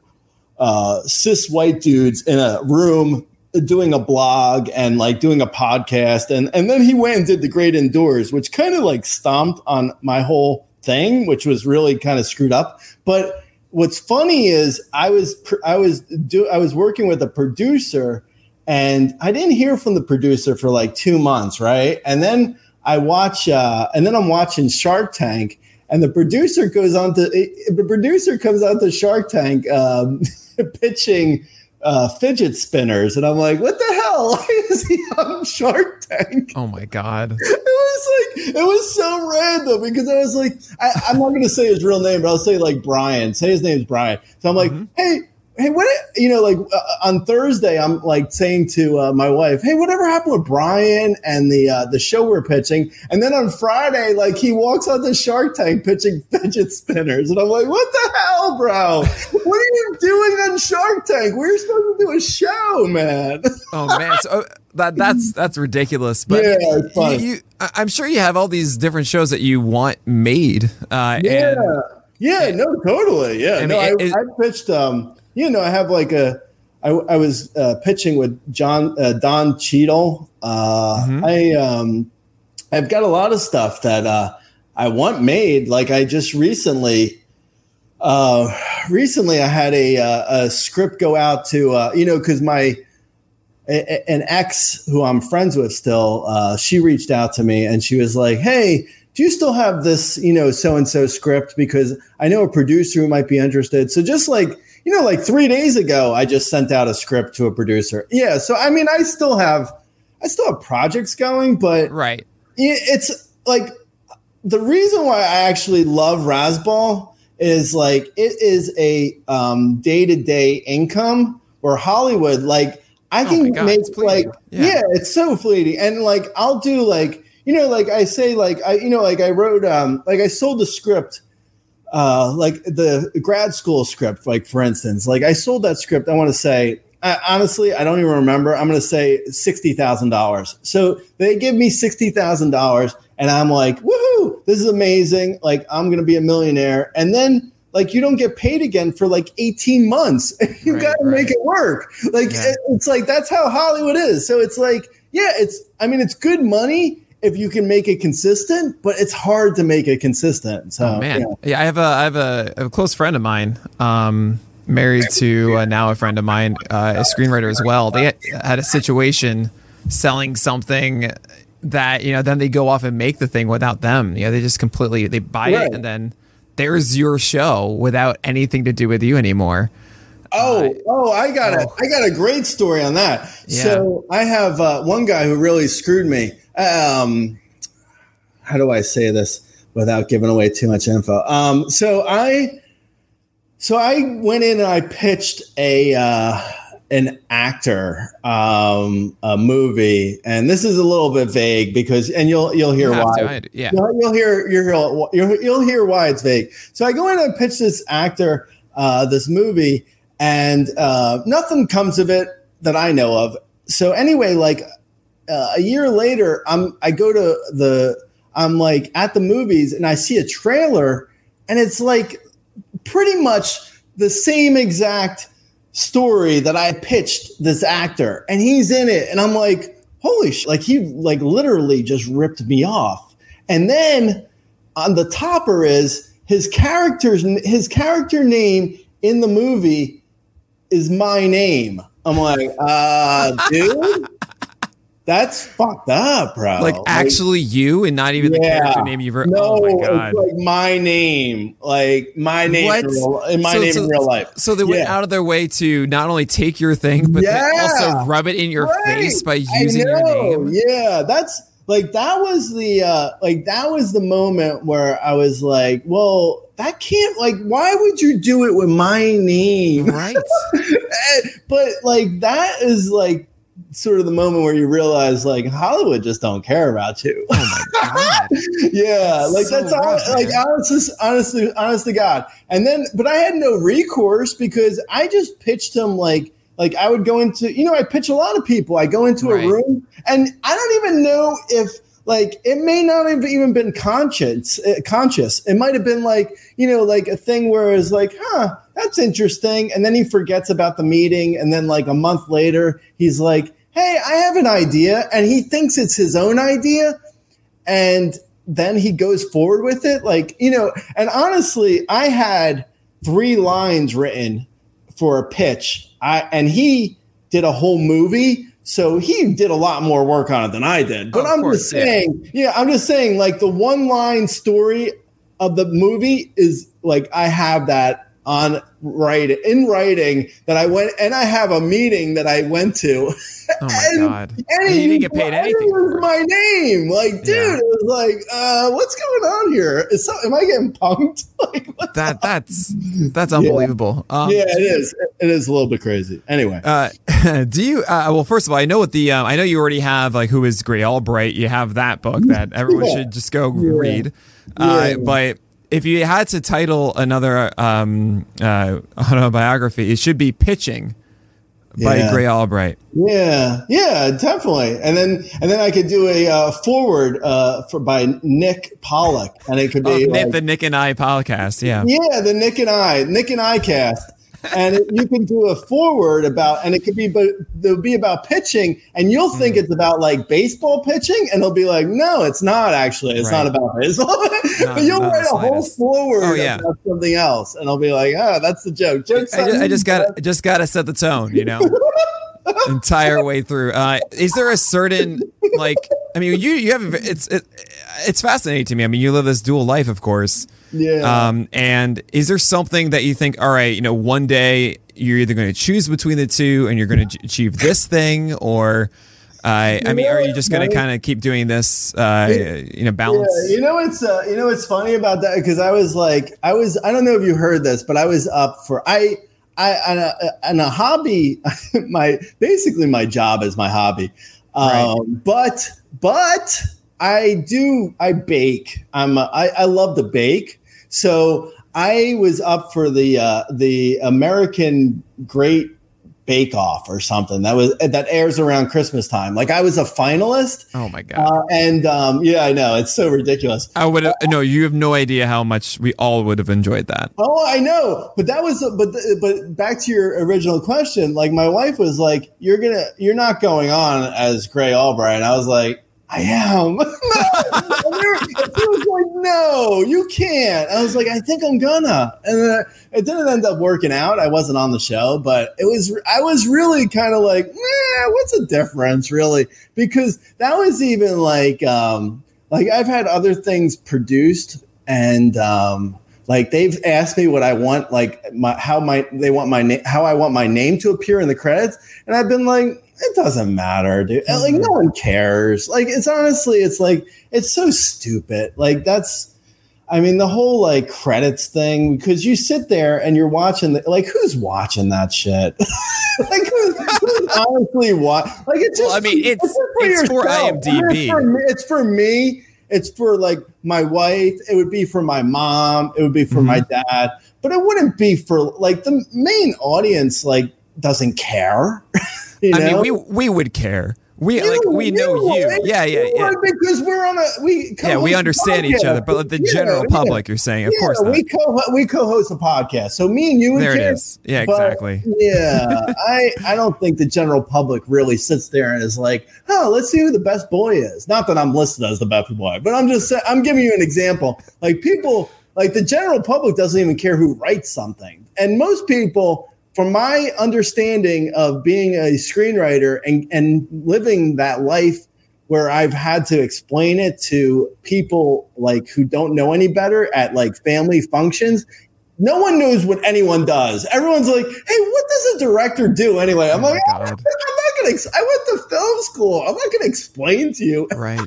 uh, cis white dudes in a room doing a blog and like doing a podcast. And, and then he went and did the great indoors, which kind of like stomped on my whole thing, which was really kind of screwed up. But what's funny is I was, I was do, I was working with a producer and I didn't hear from the producer for like two months, right? And then I watch, uh, and then I'm watching Shark Tank, and the producer goes on to the producer comes out to Shark Tank um, pitching uh, fidget spinners, and I'm like, what the hell? Why is he on Shark Tank? Oh my god. It was like it was so random because I was like, I, I'm not going to say his real name, but I'll say like Brian. Say his name's Brian. So I'm like, hey, hey, what? You know, like uh, on Thursday, I'm like saying to uh, my wife, hey, whatever happened with Brian and the uh, the show we're pitching? And then on Friday, like he walks on the Shark Tank pitching fidget spinners, and I'm like, what the hell, bro? what are you doing on Shark Tank? We're supposed to do a show, man. Oh man. So uh, that that's that's ridiculous. But Yeah, you, you, I'm sure you have all these different shows that you want made. Uh, Yeah. And, yeah, no, totally. Yeah. I no, I, mean, it- I pitched, um, you know, I have like a, I, I was uh, pitching with John, uh, Don Cheadle. Uh, Mm-hmm. I, um, I've got a lot of stuff that, uh, I want made. Like I just recently, uh, recently I had a, uh, a script go out to, uh, you know, cause my, a- an ex who I'm friends with still, uh, she reached out to me and she was like, Hey, do you still have this, you know, so and so script? Because I know a producer who might be interested. So just like, you know, like three days ago, I just sent out a script to a producer. Yeah. So, I mean, I still have, I still have projects going, but right. it's like the reason why I actually love Razzball is like it is a um, day-to-day income where Hollywood like I Oh can God, make it's like Yeah. yeah. it's so fleeting and like I'll do like you know like I say like I you know like I wrote um like I sold the script uh like the grad school script like for instance like I sold that script I want to say I, honestly I don't even remember I'm going to say $60,000 so they give me $60,000 and I'm like woohoo this is amazing like I'm going to be a millionaire. And then like you don't get paid again for like 18 months. You Right, got to right. make it work. Like Yeah. it- it's like that's how Hollywood is. So it's like yeah it's I mean it's good money if you can make it consistent, but it's hard to make it consistent. So, Oh man, yeah. yeah, I have a I have a, a close friend of mine, um, married to uh, now a friend of mine, uh, a screenwriter as well. They had, had a situation selling something that you know, then they go off and make the thing without them. You know, they just completely they buy Right. it and then there's your show without anything to do with you anymore. Oh, oh, I got a, I got a great story on that. Yeah. So I have uh, one guy who really screwed me. Um, how do I say this without giving away too much info? Um, so I, so I went in and I pitched a uh, an actor um, a movie, and this is a little bit vague because, and you'll you'll hear You why. to, yeah. You'll, you'll hear you'll you'll, you'll hear why it's vague. So I go in and pitch this actor uh, this movie, and uh, nothing comes of it that I know of. So anyway, like uh, a year later, I'm I go to the I'm like at the movies and I see a trailer, and it's like pretty much the same exact story that I pitched this actor, and he's in it, and I'm like, holy sh! Like he like literally just ripped me off, and then on the topper is his character's his character name in the movie is my name. I'm like, uh, dude, that's fucked up, bro. Like actually you and not even the character name you've written. No, oh my god. like my name, like my name, What? in, real, my So- name so- in real life. So they went Yeah. out of their way to not only take your thing, but Yeah. also rub it in your Right. face by using your name. Yeah, that's like that was the uh like that was the moment where I was like, well, that can't like why would you do it with my name? Right. but like that is like sort of the moment where you realize like Hollywood just don't care about you. Oh my god. yeah, like So that's all, like honestly, honestly, honest to God. And then, but I had no recourse because I just pitched him like, like I would go into, you know, I pitch a lot of people. I go into Right. a room and I don't even know if like it may not have even been conscious. Uh, conscious. It might have been like, you know, like a thing where it's like, huh, that's interesting. And then he forgets about the meeting, and then like a month later, he's like, hey, I have an idea, and he thinks it's his own idea and then he goes forward with it like you know and honestly i had three lines written for a pitch i and he did a whole movie so he did a lot more work on it than i did but Of i'm course, just yeah. saying yeah. i'm just saying like the one line story of the movie is like i have that on write in writing that i went and i have a meeting that i went to Oh my god. and you didn't get paid anything for my name, like, dude. Yeah. It was like, uh, what's going on here? Is so, am I getting punked? like, That that's that's unbelievable. Um, yeah, it is. It is a little bit crazy. Anyway, Uh, do you? Uh, well, first of all, I know what the. Um, I know you already have like who is Grey Albright. You have that book that everyone Yeah. should just go Yeah. read. Uh, Yeah. But if you had to title another um, uh, autobiography, it should be "Pitching" by Yeah. Grey Albright. yeah, yeah, definitely. And then and then I could do a uh, foreword uh, for by Nick Pollack, and it could Oh, be Nick- like, the Nick and I podcast. Yeah. Yeah, the Nick and I, Nick and I cast. And it, you can do a foreword about, and it could be, but there'll be about pitching, and you'll think Hmm. it's about like baseball pitching, and they'll be like, no, it's not actually. It's Right. not about baseball. but you'll write a whole foreword Oh, yeah. about something else, and I'll be like, oh, that's the joke. Jokes I just, I just got just got to set the tone, you know, entire way through. Uh, is there a certain like? I mean, you you have it's it, it's fascinating to me. I mean, you live this dual life, of course. Yeah. Um, and is there something that you think, all right, you know, one day you're either going to choose between the two, and you're going to achieve this thing, or uh, I mean, are you just going to kind of keep doing this, uh, you know, balance? Yeah, you know it's uh, you know what's funny about that because I was like I was I don't know if you heard this, but I was up for I I on a, on a hobby. my basically my job is my hobby, um, but but I do I bake. I'm a, I, I love to bake, so I was up for the uh, the American Great Bake Off or something that was that airs around Christmas time. Like I was a finalist. Oh my god. Uh, and um, yeah, I know it's so ridiculous. I would no. You have no idea how much we all would have enjoyed that. Oh, I know, but that was but but back to your original question. Like my wife was like, "You're gonna, you're not going on as Grey Albright." And I was like, I am. no. he was like, no, you can't. I was like, I think I'm gonna. And it didn't end up working out. I wasn't on the show, but it was, I was really kind of like, nah, what's the difference really? Because that was even like, um, like I've had other things produced and, um, like they've asked me what I want, like my, how my, they want my name, how I want my name to appear in the credits. And I've been like, it doesn't matter, dude. Mm-hmm. Like no one cares. Like it's honestly, it's like it's so stupid. Like that's, I mean, the whole like credits thing because you sit there and you're watching. The, like who's watching that shit? like who's, who's honestly what? Like it's just. Well, I mean, it's it's, for, it's for IMDb. It's for, me, it's for me. It's for like my wife. It would be for my mom. It would be for mm-hmm. my dad. But it wouldn't be for like the main audience. Like doesn't care. You know? I mean, we we would care. We you, like we know you. you. Yeah, yeah, yeah. Because we're on a we. Yeah, we understand each other, but like the yeah, general public, yeah. you're saying, of yeah, course, not. we co we co-host a podcast, so me and you. Would there care, it is. Yeah, exactly. yeah, I I don't think the general public really sits there and is like, oh, let's see who the best boy is. Not that I'm listed as the best boy, but I'm just I'm giving you an example. Like people, like the general public doesn't even care who writes something, and most people from my understanding of being a screenwriter and, and living that life where I've had to explain it to people like who don't know any better at like family functions. No one knows what anyone does. Everyone's like, "Hey, what does a director do anyway?" I'm oh like, I'm not gonna. I went to film school. I'm not gonna explain to you. Right.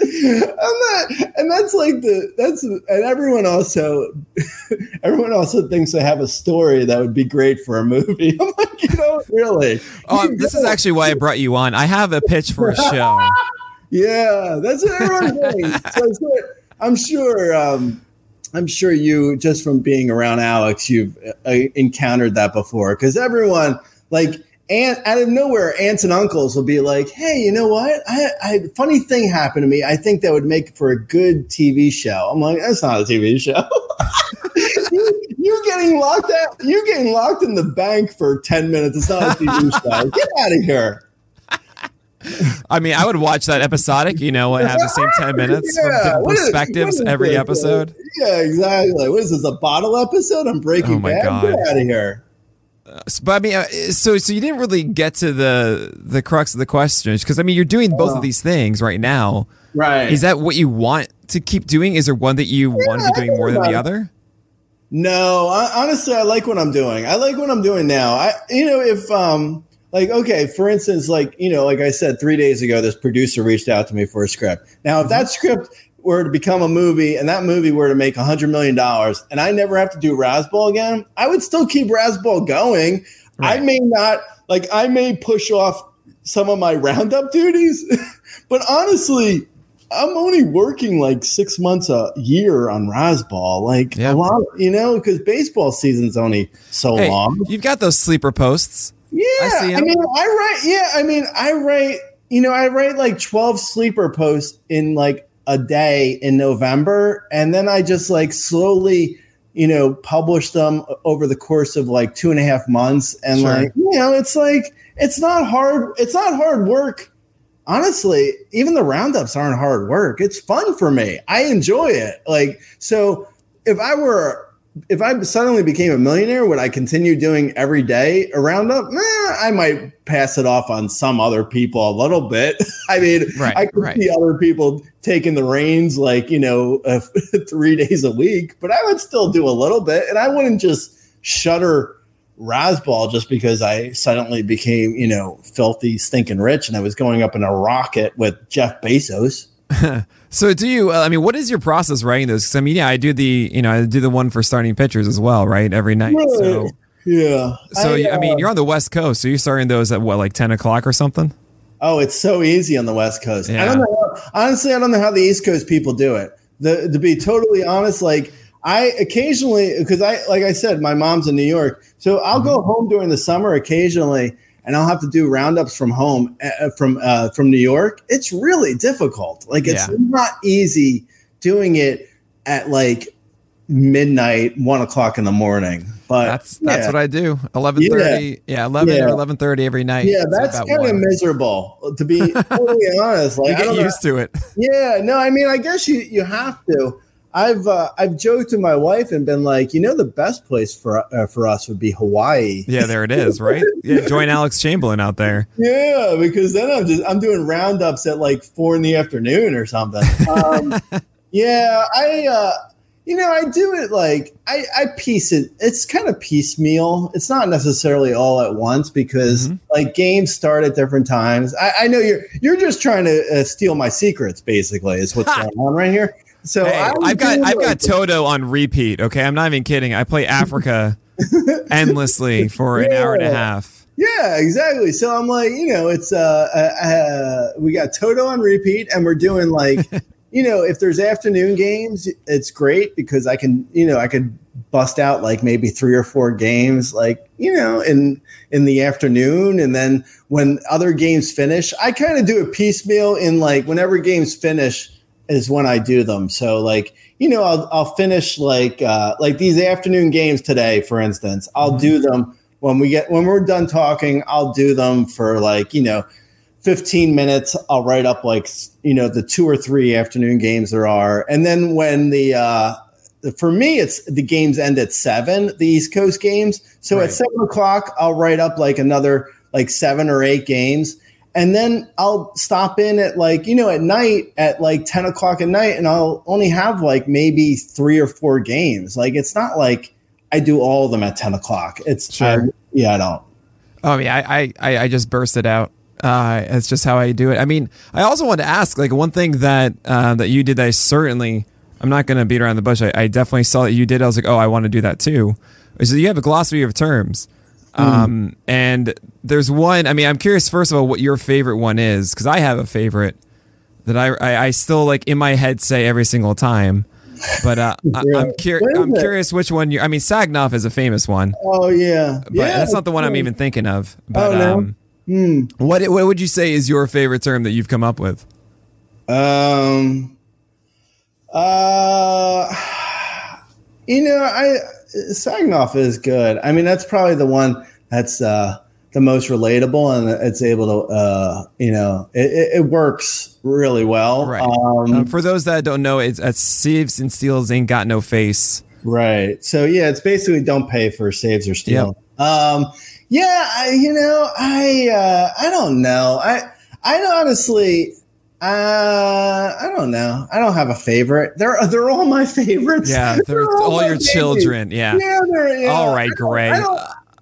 Not, and that's like the that's and everyone also everyone also thinks they have a story that would be great for a movie. I'm like, you know, really. Oh, this is actually why I brought you on. I have a pitch for a show. yeah, that's what everyone thinks. So, so I'm sure. Um, I'm sure you just from being around Alex, you've uh, encountered that before because everyone like and out of nowhere, aunts and uncles will be like, "Hey, you know what? I, I funny thing happened to me. I think that would make for a good TV show." I'm like, "That's not a TV show. you, are getting locked out? You're getting locked in the bank for ten minutes? It's not a TV show. Get out of here." I mean, I would watch that episodic, you know, and have the same 10 minutes yeah. from different perspectives is, every uh, episode. Yeah, exactly. What is this, a bottle episode? I'm breaking oh my Bad? God. Get out of here but I mean, uh, so so you didn't really get to the the crux of the questions because I mean, you're doing both oh. of these things right now. Right? Is that what you want to keep doing? Is there one that you yeah, want to be doing more than the other? No, I, honestly, I like what I'm doing. I like what I'm doing now. I, you know, if um, like okay, for instance, like you know, like I said three days ago, this producer reached out to me for a script. Now, if that script were to become a movie and that movie were to make a hundred million dollars and I never have to do Razzball again, I would still keep Razzball going. Right. I may not like I may push off some of my roundup duties, but honestly, I'm only working like six months a year on Razzball. Like a lot, you know, because baseball season's only so hey, long. You've got those sleeper posts. Yeah, I, I mean, I write. Yeah, I mean, I write. You know, I write like 12 sleeper posts in like a day in November. And then I just like slowly, you know, publish them over the course of like two and a half months. And sure. like, you know, it's like, it's not hard. It's not hard work. Honestly, even the roundups aren't hard work. It's fun for me. I enjoy it. Like, so if I were if I suddenly became a millionaire, would I continue doing every day a roundup? Nah, I might pass it off on some other people a little bit. I mean, right, I could right. see other people taking the reins, like you know, uh, three days a week, but I would still do a little bit, and I wouldn't just shutter Razzball just because I suddenly became, you know, filthy, stinking rich, and I was going up in a rocket with Jeff Bezos. So do you? Uh, I mean, what is your process writing those? Because I mean, yeah, I do the you know I do the one for starting pitchers as well, right? Every night. Right. So yeah. So I, uh, I, mean, you're on the West Coast, so you're starting those at what, like ten o'clock or something? Oh, it's so easy on the West Coast. Yeah. I don't know. Honestly, I don't know how the East Coast people do it. The, to be totally honest, like I occasionally, because I like I said, my mom's in New York, so I'll mm-hmm. go home during the summer occasionally and I'll have to do roundups from home uh, from uh, from New York. It's really difficult. Like it's yeah. not easy doing it at like midnight, one o'clock in the morning. But That's that's yeah. what I do. Eleven thirty, yeah, eleven Yeah. or eleven thirty every night. Yeah, that's kind of miserable to be totally honest. Like You I get used to it. Yeah, no, I mean, I guess you you have to. I've uh, I've joked to my wife and been like, you know, the best place for uh, for us would be Hawaii. Yeah, there it is, right? Yeah, join Alex Chamberlain out there. Yeah, because then I'm just I'm doing roundups at like four in the afternoon or something. Um, yeah, I uh, you know I do it like I I piece it. It's kind of piecemeal. It's not necessarily all at once because Mhm. like games start at different times. I, I know you're you're just trying to uh, steal my secrets. Basically, is what's going on right here. So Hey, I've got I've got Toto on repeat. Okay, I'm not even kidding. I play Africa endlessly for an hour and a half. Yeah, exactly. So I'm like, you know, it's uh, uh, uh we got Toto on repeat, and we're doing like, you know, if there's afternoon games, it's great because I can, you know, I could bust out like maybe three or four games, like you know, in in the afternoon, and then when other games finish, I kind of do a piecemeal in like whenever games finish is when I do them. So like, you know, I'll I'll finish like uh like these afternoon games today, for instance. I'll do them when we get when we're done talking, I'll do them for like, you know, 15 minutes. I'll write up like, you know, the two or three afternoon games there are. And then when the uh for me, it's the games end at seven, the East Coast games. So Right. at seven o'clock, I'll write up like another like seven or eight games. And then I'll stop in at like, you know, at night at like 10 o'clock at night, and I'll only have like maybe three or four games. Like, it's not like I do all of them at 10 o'clock. It's, Sure. I- yeah, I don't. Oh yeah, I I, I just burst it out. Uh, it's just how I do it. I mean, I also want to ask like one thing that uh, that you did. That I certainly I'm not going to beat around the bush. I, I definitely saw that you did. I was like, oh, I want to do that too. Is that you have a glossary of terms. Um, and there's one. I mean, I'm curious first of all what your favorite one is because I have a favorite that I, I I still like in my head say every single time. But uh, I, I'm, Really? cur- I'm it? curious which one you. I mean, Sagnoff is a famous one, Oh, yeah. but yeah, that's not the one I'm even thinking of. But Oh, no? um, Hmm. what what would you say is your favorite term that you've come up with? Um, uh, you know, I Sagnoff is good. I mean, that's probably the one that's uh, the most relatable, and it's able to, uh, you know, it, it, works really well. Right. Um, Um, for those that don't know, it's, it's Saves and Steals ain't got no face. Right. So yeah, it's basically don't pay for saves or steal. Um, yeah, I, you know, I uh, I don't know. I I honestly uh, I don't know. I don't have a favorite. They're they're all my favorites. Yeah, they're all my your babies. children. Yeah. Yeah, they're yeah. All right, I. I don't,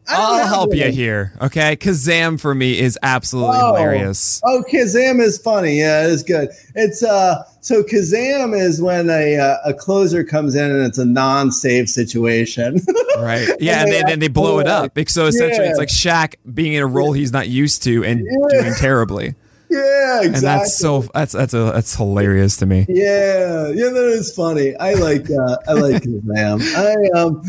I don't I'll help you here. Okay. Kazam for me is absolutely Oh. hilarious. Oh, Kazam is funny. Yeah, it's good. It's uh so Kazam is when a uh, a closer comes in and it's a non-save situation. Right. Yeah. And they then, then they blow it up. So essentially, Yeah. it's like Shaq being in a role he's not used to and Yeah. doing terribly. Yeah, exactly. And that's so, that's, that's, a, that's hilarious to me. Yeah, yeah, that is funny. I like uh, I like Kazam. I um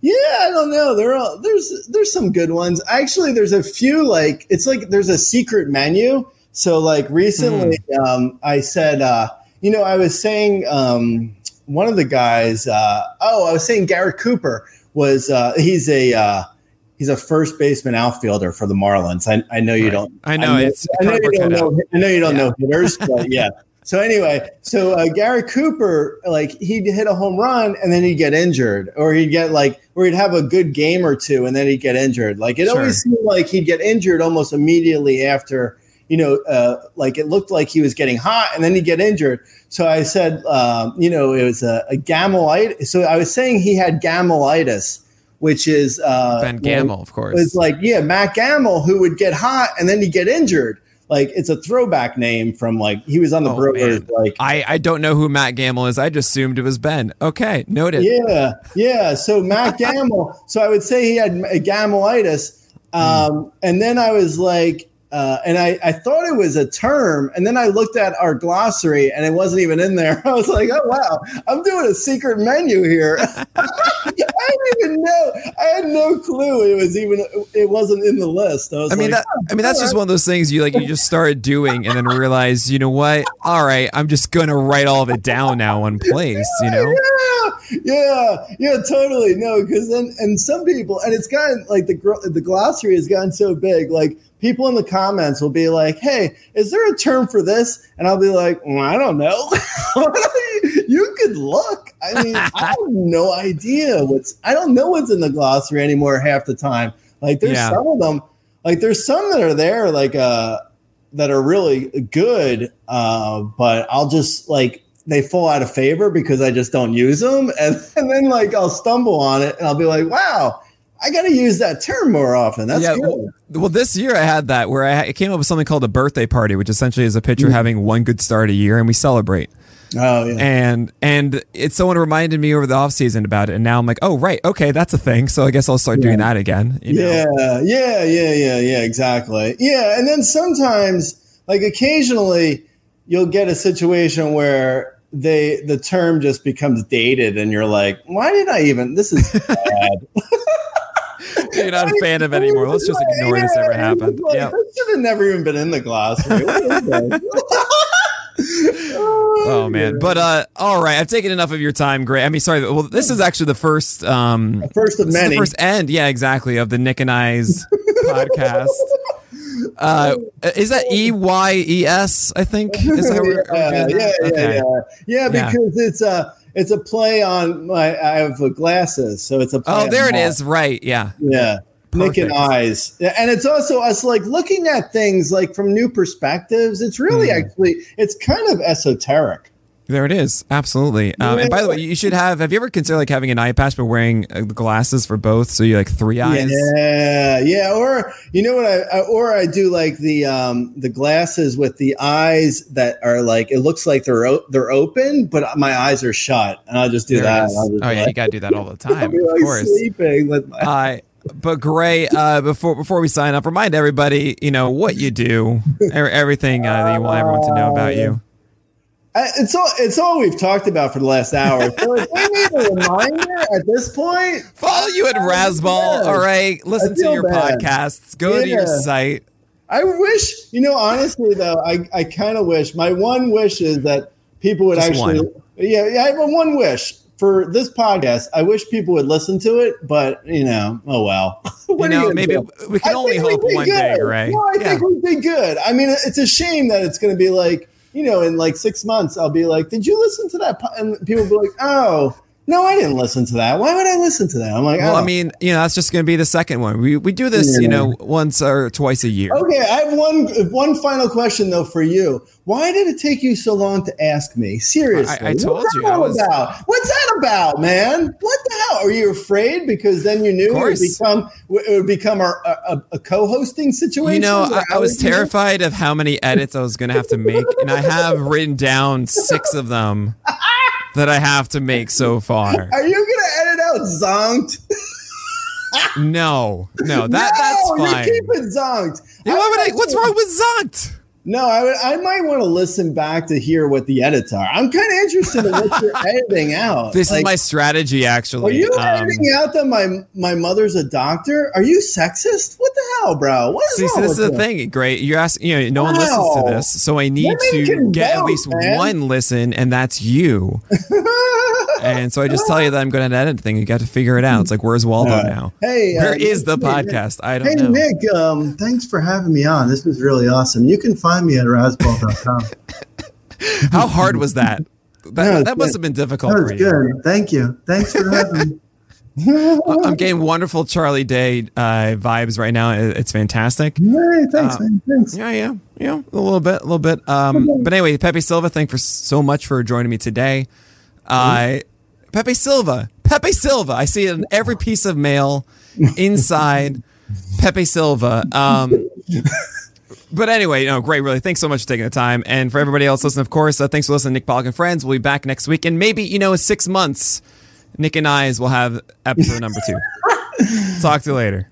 yeah, I don't know. There are there's there's some good ones. Actually, there's a few like it's like there's a secret menu. So like recently um I said uh you know, I was saying um one of the guys uh oh, I was saying Garrett Cooper was uh he's a uh he's a first baseman outfielder for the Marlins. I, I know you Right. don't I know, it's I know you don't know I know you don't Yeah. know hitters, but yeah. So anyway, so uh, Gary Cooper, like he'd hit a home run and then he'd get injured, or he'd get like, or he'd have a good game or two and then he'd get injured. Like it Sure. always seemed like he'd get injured almost immediately after, you know, uh, like it looked like he was getting hot and then he'd get injured. So I said, um, you know, it was a, a gamelitis. So I was saying he had gamelitis, which is uh, Ben like- of course. it's like, yeah, Mat Gamel, who would get hot and then he'd get injured. Like it's a throwback name from like he was on the Oh, Brewers. man. Like I, I don't know who Mat Gamel is. I just assumed it was Ben. Okay. Noted. yeah, yeah. So Mat Gamel. so I would say he had a gamelitis, um, and then I was like, uh, and I, I thought it was a term, and then I looked at our glossary, and it wasn't even in there. I was like, oh wow, I'm doing a secret menu here. I didn't even know. I had no clue it was even. It wasn't in the list. I was. I mean, like, that, I mean, that's just one of those things you like. You just started doing, and then realize, you know what? All right, I'm just gonna write all of it down now one place. You know? Yeah, yeah, yeah, totally. No, because then and some people, and it's gotten like the the glossary has gotten so big. Like people in the comments will be like, "Hey, is there a term for this?" And I'll be like, well, "I don't know." you could look. I mean, I have no idea what's. I don't know what's in the glossary anymore half the time. Like there's Yeah. some of them. Like there's some that are there, like uh, that are really good. Uh, but I'll just like they fall out of favor because I just don't use them, and, and then like I'll stumble on it, and I'll be like, "Wow, I got to use that term more often." That's yeah. Well, this year I had that where I, came up with something called a birthday party, which essentially is a picture mm-hmm. having one good start a year, and we celebrate. Oh yeah. and and it someone reminded me over the off season about it and now i'm like oh right okay that's a thing so i guess i'll start doing that again you know? Yeah, yeah, yeah, yeah, yeah, exactly. Yeah, and then sometimes, like occasionally, you'll get a situation where they the term just becomes dated, and you're like, "Why did I even? This is bad." you're not a fan of anymore. Let's just ignore this ever happened. Like, yeah. That should have never even been in the glossary. What is this? oh man. But uh all right. I've taken enough of your time great i mean sorry. Well this is actually the first um First of many. the first end. Yeah exactly of the nick and i's podcast. Uh is that e-y-e-s i think? Is that where, yeah, are we doing yeah, yeah, Okay. yeah, yeah, Yeah. because it's a it's a play on my I have glasses, so it's a play oh there it is right yeah Yeah. Nick and eyes. And it's also us like looking at things like from new perspectives. It's really Hmm. actually it's kind of esoteric. There it is. Absolutely. Um, and by the way, you should have. Have you ever considered like having an eye patch but wearing uh, glasses for both, so you like three eyes? Yeah, yeah. Or you know what I, or I do like the um the glasses with the eyes that are like it looks like they're o- they're open, but my eyes are shut, and I'll just do There that. just Oh yeah, like- you gotta do that all the time. be Of course. sleeping with my Uh, but Grey, uh, before before we sign up, remind everybody, you know what you do, everything uh, that you want everyone to know about you. I- It's all it's all we've talked about for the last hour. So if we need a reminder at this point, Follow you at Razzball. All right, listen to your bad. podcasts. Go to your site. I wish, you know, honestly though, I, I kind of wish my one wish is that people would Just actually, one. yeah, yeah, I have one wish for this podcast. I wish people would listen to it, but you know, oh well. You know, gonna maybe do? we can I only hope one good. day, Grey. No, I Yeah. think we'd be good. I mean, it's a shame that it's going to be like, you know, in like six months, I'll be like, did you listen to that? po-" And people will be like, oh, no, I didn't listen to that. Why would I listen to that? I'm like, Well, oh. I mean, you know, that's just going to be the second one. We we do this, you know, once or twice a year. Okay, I have one one final question though for you. Why did it take you so long to ask me? Seriously, I- I told what's you, that I was- about? What's that about, man? What the hell? Are you afraid because then you knew it would become it would become our, a, a, co-hosting situation? You know, I, I was terrified of how many edits I was going to have to make, and I have written down six of them that I have to make so far. Are you gonna edit out zonked? No, no, that no, that's fine. You keep it zonked. Yeah, I, what's wrong with Zonked? No, I, I might want to listen back to hear what the edits are. I'm kind of interested in what you're editing out. This is my strategy, actually. Are you Um, editing out that my my mother's a doctor? Are you sexist? What the hell, bro? What is See, so this is the thing. Great. You're asking, you know, no one listens to this. So I need Women to get at least man. one listen, and that's you. and so I just tell you that I'm going to edit thing. You got to figure it out. It's like, where's Waldo Uh, now? Hey, Where uh, is the hey, podcast? I don't Hey know. Nick, um, thanks for having me on. This was really awesome. You can find me at razzball.com. How hard was that? That, No, that must good. have been difficult that for was good. Thank you. Thanks for having me. I'm getting wonderful Charlie Day uh, vibes right now. It's fantastic. Thanks, man. Thanks. Yeah, yeah, yeah, a little bit, a little bit. Um, but anyway, Pepe Silvia, thank for so much for joining me today. Uh, Pepe Silvia, Pepe Silvia. I see it in every piece of mail inside Pepe Silvia. Um, but anyway, no, great, really. Thanks so much for taking the time. And for everybody else listening, of course, uh, thanks for listening, Nick Pollack and Friends. We'll be back next week. And maybe, you know, in six months, Nick and I's will have episode number two. Talk to you later.